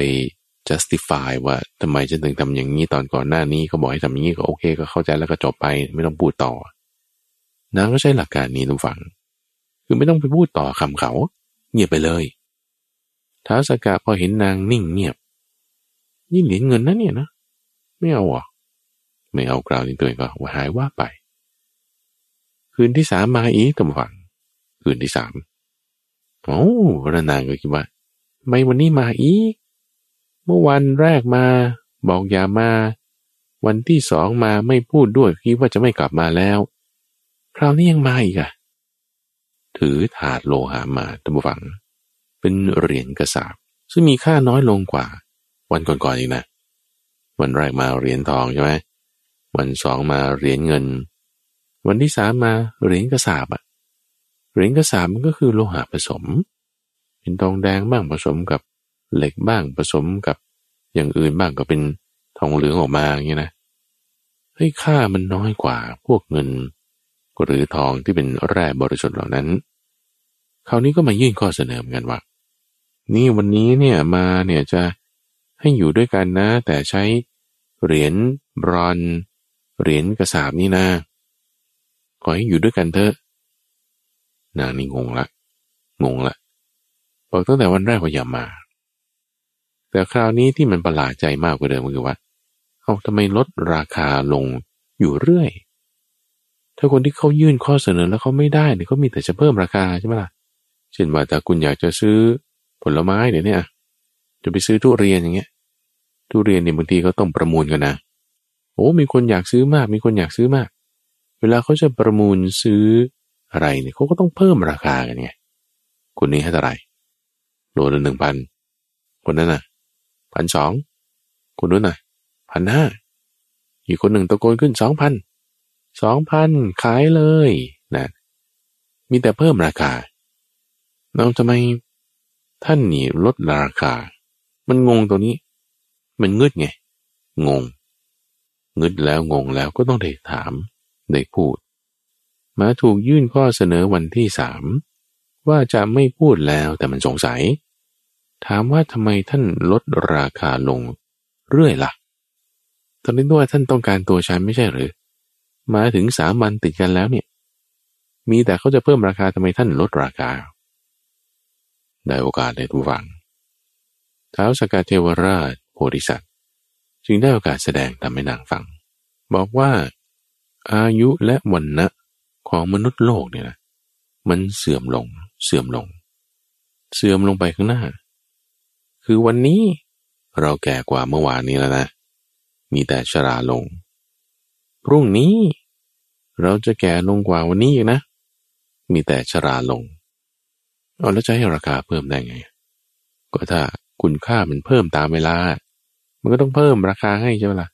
justify ว่าทำไมจะถึงทำอย่างนี้ตอนก่อนหน้านี้เขาบอกให้ทำอย่างนี้ก็โอเค ก็เข้าใจแล้วก็จบไปไม่ต้องพูดต่อ นางก็ใช้หลักการนี้ทุกฝัง คือไม่ต้องไปพูดต่อคำเขา เงียบไปเลยท้าสกาพอเห็นนางนิ่งเงียบ นี่เหรียญเงินนะเนี่ยนะ ไม่เอาอะไม่เอากราวนี้ตัวเองก็หายว่าไป คืนที่สามมาอีกตำฝัง คืนที่สามโอ้พระนางก็คิดว่า ไม่วันนี้มาอีก เมื่อวันแรกมา บอกอย่ามา วันที่สองมาไม่พูดด้วยคิดว่าจะไม่กลับมาแล้ว คราวนี้ยังมาอีกอะถือถาดโลหะมาตั้งฝัง เป็นเหรียญกระสาบซึ่งมีค่าน้อยลงกว่า วันก่อนๆอีกนะ วันแรกมาเหรียญทองใช่ไหมวันสองมาเหรียญเงิน วันที่สามมาเหรียญกระสาบอะเหรียญกระสาบมันก็คือโลหะผสม เป็นทองแดงบ้างผสมกับเหล็กบ้างผสมกับอย่างอื่นบ้างก็เป็นทองเหลืองออกมาอย่างนี้นะเฮ้ยค่ามันน้อยกว่าพวกเงิน หรือทองที่เป็นแร่บริสุทธิ์เหล่านั้น คราวนี้ก็มายื่นข้อเสนอเหมือนกันว่า นี่วันนี้เนี่ยมาเนี่ยจะให้อยู่ด้วยกันนะ แต่ใช้เหรียญบรอนเหรียญกระสาบนี่นะขอให้อยู่ด้วยกันเถอะนางนี่งงละ งงละบอกตั้งแต่วันแรกว่าอย่ามา แต่คราวนี้ที่มันประหลาดใจมากกว่าเดิมคือว่า เอาทำไมลดราคาลงอยู่เรื่อย ถ้าคนที่เขายื่นข้อเสนอแล้วเขาไม่ได้เนี่ยเขามีแต่จะเพิ่มราคาใช่ไหมล่ะเช่นว่าถ้าคุณอยากจะซื้อผลไม้เดี๋ยวนี้จะไปซื้อทุเรียนอย่างเงี้ย ทุเรียนเนี่ยบางทีเขาต้องประมูลกันนะโอ้มีคนอยากซื้อมาก มีคนอยากซื้อมาก เวลาเขาจะประมูลซื้ออะไรเนี่ยเขาก็ต้องเพิ่มราคากันไงคนนี้ให้เท่าไหร่โลละหนึ่งพันคนนั้นน่ะพันสองคนนู้นน่ะพันห้าอีกคนหนึ่งตะโกนขึ้นสองพัน สองพันขายเลยนะมีแต่เพิ่มราคาเราทำไมท่านนี่ลดราคา มันงงตัวนี้ มันงึดไง งง งึดแล้วงงแล้วก็ต้องได้ถาม ได้พูด มาถูกยื่นข้อเสนอวันที่สามว่าจะไม่พูดแล้วแต่มันสงสัย ถามว่าทำไมท่านลดราคาลงเรื่อยละ่ะตอนนี้ด้วยท่านต้องการตัวฉันไม่ใช่หรือ มาถึงสามวันติดกันแล้วเนี่ย มีแต่เขาจะเพิ่มราคาทำไมท่านลดราคา ได้โอกาสได้ทุกฝังท้าวสกาเทวราชโพธิสัตว์ จึงได้โอกาสแสดงทำให้นางฟัง บอกว่าอายุและวันนะของมนุษย์โลกเนี่ยนะมันเสื่อมลง เสื่อมลง เสื่อมลงไปข้างหน้า คือวันนี้เราแก่กว่าเมื่อวานนี้แล้วนะ มีแต่ชราลง พรุ่งนี้ เราจะแก่ลงกว่าวันนี้อีกนะ มีแต่ชราลงเอาแล้วจะให้ราคาเพิ่มได้ไง ก็ถ้าคุณค่ามันเพิ่มตามเวลา มันก็ต้องเพิ่มราคาให้ใช่ไหมละ่ะ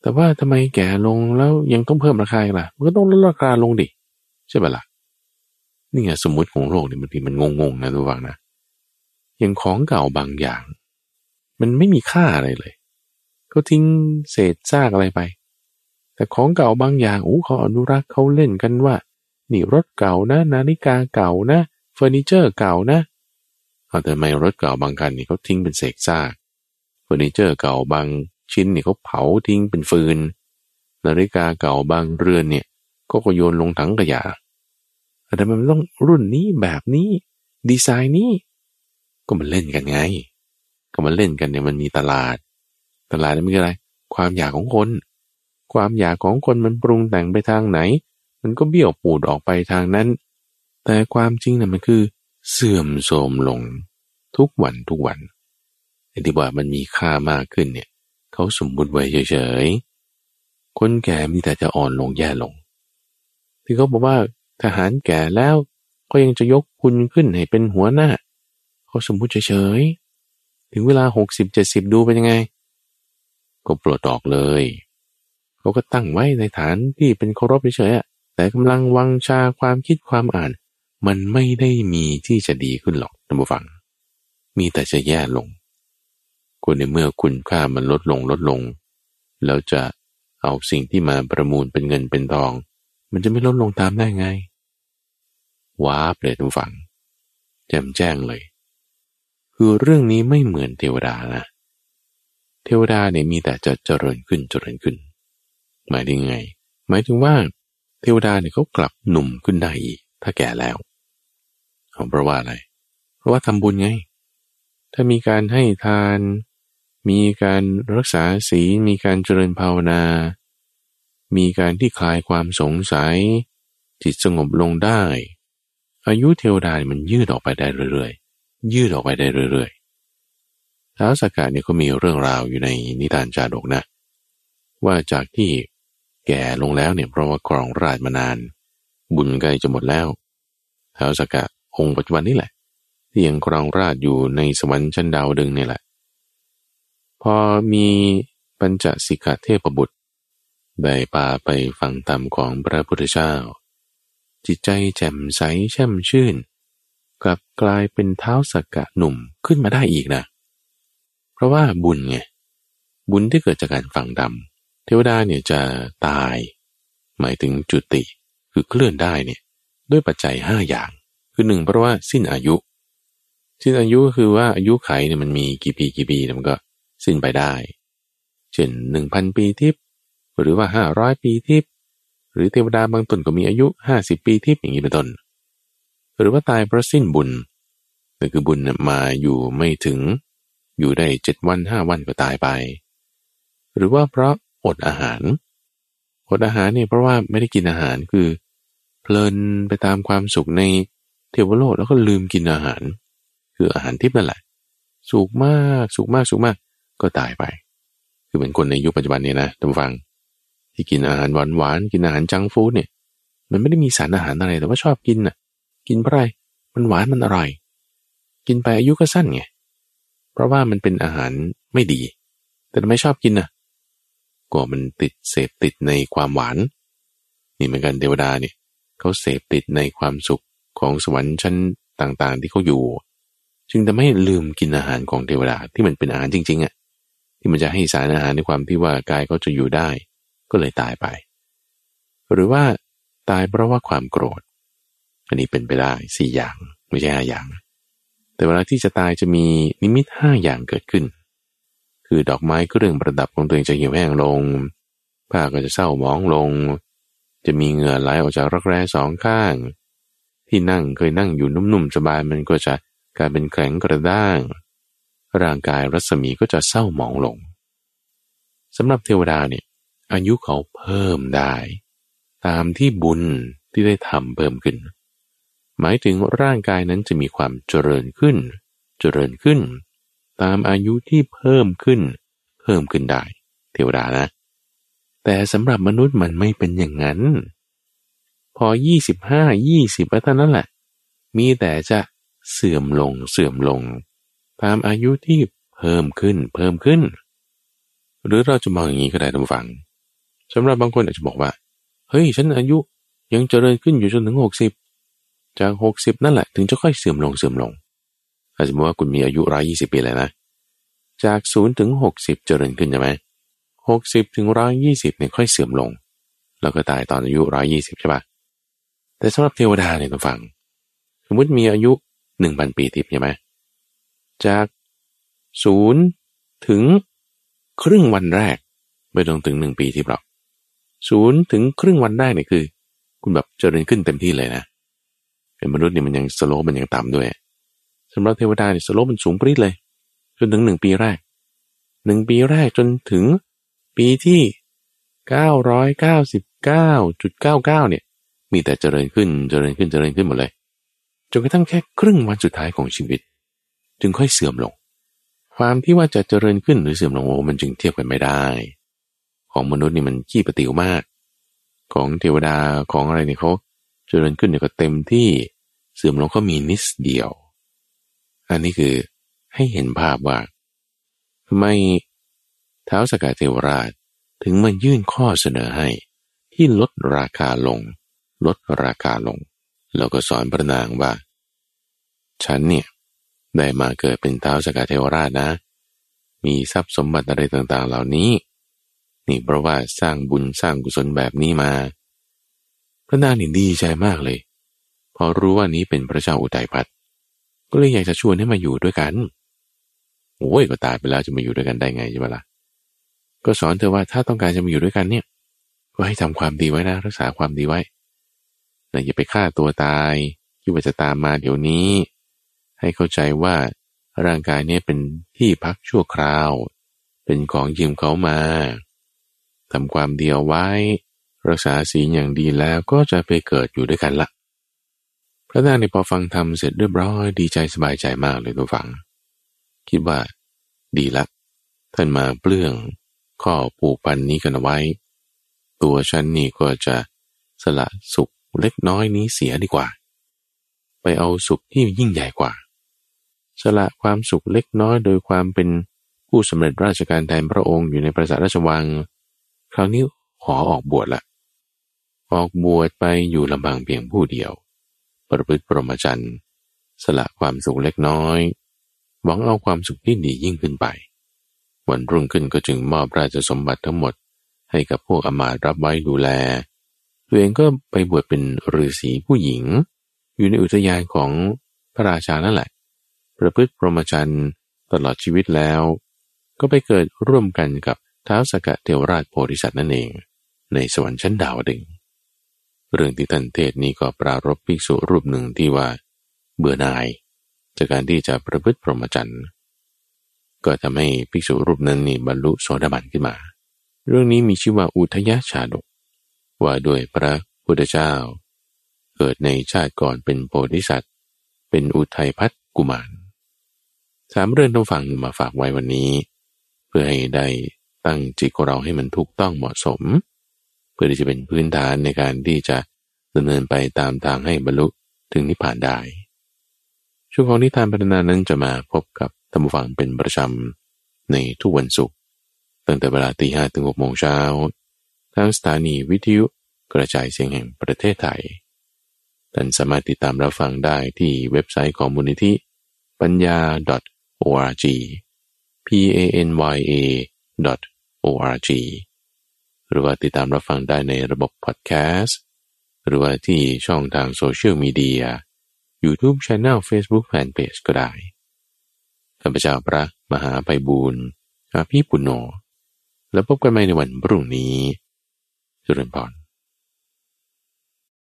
แต่ว่าทำไมแก่ลงแล้วยังต้องเพิ่มราคาล่ะ มันก็ต้องลดราคาลงดิใช่ไหมละ่ะ นี่ไงสมมติของโลกเนี่ยบางทีมันงงๆนะทุกฝังนะอย่างของเก่าบางอย่าง มันไม่มีค่าอะไรเลยเขาทิ้งเศษซากอะไรไป แต่ของเก่าบางอย่างโอ้เขาอนุรักษ์เขาเล่นกันว่า นี่รถเก่านะ นาฬิกาเก่านะเฟอร์นิเจอร์เก่านะเอาแต่ไม่รถเก่าบางคันนี่เขาทิ้งเป็นเศษซากเฟอร์นิเจอร์เก่าบางชิ้นนี่เขาเผาทิ้งเป็นฟืน นาฬิกาเก่าบางเรือนเนี่ยก็ก็โยนลงถังขยะแต่มันต้องรุ่นนี้แบบนี้ ดีไซน์นี้ ก็มันเล่นกันไง ก็มันเล่นกันเนี่ยมันมีตลาด ตลาดนี่มันคืออะไร ความอยากของคน ความอยากของคนมันปรุงแต่งไปทางไหน มันก็เบี้ยวปูดออกไปทางนั้น แต่ความจริงนี่ยมันคือ เสื่อมโทรมลง ทุกวันทุกวันไอ้ที่ว่ามันมีค่ามากขึ้นเนี่ย เขาสมมุติไว้เฉยๆ คนแก่มีแต่จะอ่อนลงแย่ลง ที่เขาบอกว่าทหารแก่แล้วก็ยังจะยกคุณขึ้นให้เป็นหัวหน้า เขาสมมุติเฉยๆ ถึงเวลาหกสิบเจ็ดสิบดูเป็นยังไง ก็ปลดออกเลย เขาก็ตั้งไว้ในฐานที่เป็นเคารพเฉยๆแต่กำลังวังชาความคิดความอ่าน มันไม่ได้มีที่จะดีขึ้นหรอกท่านผู้ฟัง มีแต่จะแย่ลงคนในเมื่อคุณค่ามันลดลงลดลง แล้วจะเอาสิ่งที่มาประมูลเป็นเงินเป็นทอง มันจะไม่ลดลงตามได้ไงว้าเปลยทุกฝังแจ่มแจ้งเลย คือเรื่องนี้ไม่เหมือนเทวดานะ เทวดาเนี่ยมีแต่จะเจริญขึ้นเจริญขึ้น หมายถึงไง หมายถึงว่าเทวดาเนี่ยเขากลับหนุ่มขึ้นได้อีกถ้าแก่แล้วเพราะว่าอะไร เพราะว่าทำบุญไง ถ้ามีการให้ทาน มีการรักษาศีล มีการเจริญภาวนา มีการที่คลายความสงสัย จิตสงบลงได้ อายุเทวดามันยืดออกไปได้เรื่อยๆ ยืดออกไปได้เรื่อยๆท้าวสกกัดเนี่ยก็มีเรื่องราวอยู่ในนิทานจาดกนะ ว่าจากที่ แก่ลงแล้วเนี่ยเพราะว่าครองราชมานาน บุญใกล้จะหมดแล้วท้าวสกกัดองค์ปัจจุบันนี่แหละ ที่ยังครองราชอยู่ในสวรรค์ชั้นดาวดึงนี่แหละ พอมีปัญจสิกขาเทพบุตรได้พาไปฟังธรรมของพระพุทธเจ้า จิตใจแจ่มใสแช่มชื่น กลับกลายเป็นเท้าสักกะหนุ่มขึ้นมาได้อีกนะ เพราะว่าบุญไง บุญที่เกิดจากการฟังธรรม เทวดาเนี่ยจะตาย หมายถึงจุติคือเคลื่อนได้เนี่ยด้วยปัจจัยห้าอย่าง คือหนึ่งเพราะว่าสิ้นอายุ สิ้นอายุก็คือว่าอายุไขเนี่ยมันมีกี่ปีกี่ปีมันก็สิ้นไปได้ เช่นหนึ่งพันปีทิพหรือว่าห้าร้อยปีทิพย์หรือเทวดาบางตนก็มีอายุห้าสิบปีทิพย์อย่างนี้เป็นต้น หรือว่าตายเพราะสิ้นบุญก็คือบุญมาอยู่ไม่ถึง อยู่ได้เจ็ดวันห้าวันก็ตายไป หรือว่าเพราะ อดอาหาร อดอาหารเนี่ยเพราะว่าไม่ได้กินอาหารคือ เพลินไปตามความสุขในเทวโลกแล้วก็ลืมกินอาหาร คืออาหารทิพย์นั่นแหละ สุขมากสุขมากสุขมากก็ตายไป คือเป็นคนในยุคปัจจุบันนี้นะท่านฟัง ที่กินอาหารหวานหวานกินอาหารจังฟู้ดเนี่ย มันไม่ได้มีสารอาหารอะไรแต่ว่าชอบกินน่ะ กินเพราะอะไรมันหวานมันอร่อย กินไปอายุก็สั้นไงเพราะว่ามันเป็นอาหารไม่ดี แต่ทำไมชอบกินน่ะ ก็มันติดเสพติดในความหวาน นี่เหมือนกันเทวดาเนี่ยเขาเสพติดในความสุขของสวรรค์ชั้นต่างๆ ที่เขาอยู่ จึงทำให้ลืมกินอาหารของเทวดาที่มันเป็นอาหารจริงๆอะที่มันจะให้สารอาหารในความที่ว่ากายเขาจะอยู่ได้ ก็เลยตายไป หรือว่าตายเพราะว่าความโกรธ อันนี้เป็นไปได้สี่อย่างไม่ใช่ห้าอย่าง แต่เวลาที่จะตายจะมีนิมิตห้าอย่างเกิดขึ้น คือดอกไม้เครื่องประดับของตัวเองจะเหี่ยวแห้งลง ผ้าก็จะเศร้าหมองลง จะมีเหงื่อไหลออกจากรักแร้สองข้าง ที่นั่งเคยนั่งอยู่นุ่มๆสบายมันก็จะกลายเป็นแข็งกระด้าง ร่างกายรัศมีก็จะเศร้าหมองลงสำหรับเทวดาเนี่ยอายุเขาเพิ่มได้ ตามที่บุญที่ได้ทำเพิ่มขึ้น หมายถึงร่างกายนั้นจะมีความเจริญขึ้น เจริญขึ้น ตามอายุที่เพิ่มขึ้น เพิ่มขึ้นได้ เทวดานะ แต่สำหรับมนุษย์มันไม่เป็นอย่างนั้น พอยี่สิบห้ายี่สิบเท่านั้นแหละ มีแต่จะเสื่อมลงเสื่อมลง ตามอายุที่เพิ่มขึ้นเพิ่มขึ้น หรือเราจะมองอย่างนี้ก็ได้ท่านฟังสำหรับบางคนอาจจะบอกว่า เฮ้ย ฉันอายุยังเจริญขึ้นอยู่จนถึงหกสิบจากหกสิบนั่นแหละ ถึงจะค่อยเสื่อมลงเสื่อมลง อาจจะบอกว่าคุณมีอายุร้อยี่สิบปีแล้วนะ จากศูนย์ถึงหกสิบเจริญขึ้นใช่ไหมหกสิบถึงร้อยี่สิบเนี่ยค่อยเสื่อมลง แล้วก็ตายตอนอายุร้อยี่สิบใช่ปะแต่สำหรับเทวดาเนี่ยต้องฟัง สมมติมีอายุหนึ่งพันปีทิพย์ใช่ไหมจากศูนย์ถึงครึ่งวันแรก ไม่ต้องถึงหนึ่งปีทิพย์หรอกศูนย์ถึงครึ่งวันได้เนี่ยคือ คุณแบบเจริญขึ้นเต็มที่เลยนะเป็นมนุษย์เนี่ยมันยังสโลปมันยังต่ำด้วย สำหรับเทวดาเนี่ยสโลปมันสูงปรี๊ดเลย จนถึงหนึ่งปีแรกหนึ่งปีแรกจนถึงปีที่เก้าร้อยเก้าสิบเก้าจุดเก้าเก้าเนี่ย มีแต่เจริญขึ้นเจริญขึ้นเจริญขึ้นหมดเลยจนกระทั่งแค่ครึ่งวันสุดท้ายของชีวิต จึงค่อยเสื่อมลง ความที่ว่าจะเจริญขึ้นหรือเสื่อมลงโอ้มันจึงเทียบกันไม่ได้ ของมนุษย์นี่มันขี้ปติ๋วมาก ของเทวดาของอะไรเนี่ยเขาเจริญขึ้นเนี่ยก็เต็มที่เสื่อมลงก็มีนิดเดียว อันนี้คือให้เห็นภาพว่าทำไมเท้าสกายเทวราชถึงมายื่นข้อเสนอให้ที่ลดราคาลง ลดราคาลง แล้วก็สอนพระนางว่า ฉันเนี่ยได้มาเกิดเป็นเท้าสกายเทวราชนะ มีทรัพย์สมบัติอะไรต่างๆ เหล่านี้ นี่เพราะว่าสร้างบุญสร้างกุศลแบบนี้มา พระนางนี่ดีใจมากเลย พอรู้ว่านี้เป็นพระเจ้าอุทัยพัฒ ก็เลยอยากจะชวนให้มาอยู่ด้วยกันโอ้ยก็ตายไปแล้วจะมาอยู่ด้วยกันได้ไงใช่ไหมละ่ะ ก็สอนเธอว่าถ้าต้องการจะมาอยู่ด้วยกันเนี่ย ก็ให้ทำความดีไว้นะรักษาความดีไว้นะอย่าไปฆ่าตัวตายที่ว่าจะตามมาเดี๋ยวนี้ ให้เข้าใจว่าร่างกายเนี่ยเป็นที่พักชั่วคราว เป็นของยืมเขามาทำความดีเอาไว้ รักษาศีลอย่างดีแล้วก็จะไปเกิดอยู่ด้วยกันละ ระนางในพอฟังทำเสร็จเรียบร้อยดีใจสบายใจมากเลยตัวฟัง คิดว่า ดีละ ท่านมาเปลื้องข้อผูกพันนี้กันเอาไว้ ตัวฉันนี่ก็จะสละสุขเล็กน้อยนี้เสียดีกว่า ไปเอาสุขที่ยิ่งใหญ่กว่า สละความสุขเล็กน้อยโดยความเป็นผู้สำเร็จราชการแทนพระองค์อยู่ในประสาทราชวัง คราวนี้ขอออกบวชละ ออกบวชไปอยู่ลำบางเพียงผู้เดียว ประพฤติปรมจันทร์สละความสุขเล็กน้อย หวังเอาความสุขที่ดียิ่งขึ้นไป วันรุ่งขึ้นก็จึงมอบราชสมบัติทั้งหมดให้กับพวกอมาตรับไว้ดูแล ตัวเองก็ไปบวชเป็นฤาษีผู้หญิง อยู่ในอุทยานของพระราชานั่นแหละ ประพฤติปรมจันทร์ตลอดชีวิตแล้ว ก็ไปเกิดร่วมกันกับท้าวสกะเทวราชโพธิสัตว์นั่นเอง ในสวรรค์ชั้นดาวดึง เรื่องที่ท่านเทศนี้ก็ปรารบภิกษุรูปหนึ่งที่ว่า เบื่อหน่าย จากการที่จะประพฤติพรหมจรรย์ก็ทำให้ภิกษุรูปนั้นนี่บรรลุโสดาบันขึ้นมา เรื่องนี้มีชื่อว่าอุทยชาดก ว่าด้วยพระพุทธเจ้า เกิดในชาติก่อนเป็นโพธิสัตว์ เป็นอุทัยพัฒกุมารสามเรื่องต้องฟังมาฝากไว้วันนี้ เพื่อให้ได้ตั้งจิตของเราให้มันถูกต้องเหมาะสม เพื่อที่จะเป็นพื้นฐานในการที่จะดำเนินไปตามทางให้บรรลุถึงนิพพานได้ ช่วงของนิทานพัฒนานั้นจะมาพบกับธรรมฟังเป็นประจำในทุกวันศุกร์ตั้งแต่เวลาตีห้ถึงหกโมงเช้าทางสถานีวิทยุกระจายเสียงแห่งประเทศไทย ท่านสามารถติดตามรับฟังได้ที่เว็บไซต์ของมูลนิธิปัญญา .org p a n y a org รือว่าติดตามรับฟังได้ในระบบพอดแคสต์ หรือว่าที่ช่องทางโซเชียลมีเดีย YouTube Channel Facebook Fanpage ก็ได้ ข้าพเจ้าพระมหาไปบูรณ์อาภีปุณโญแล้วพบกันใหม่ในวันพรุ่งนี้จุรินพร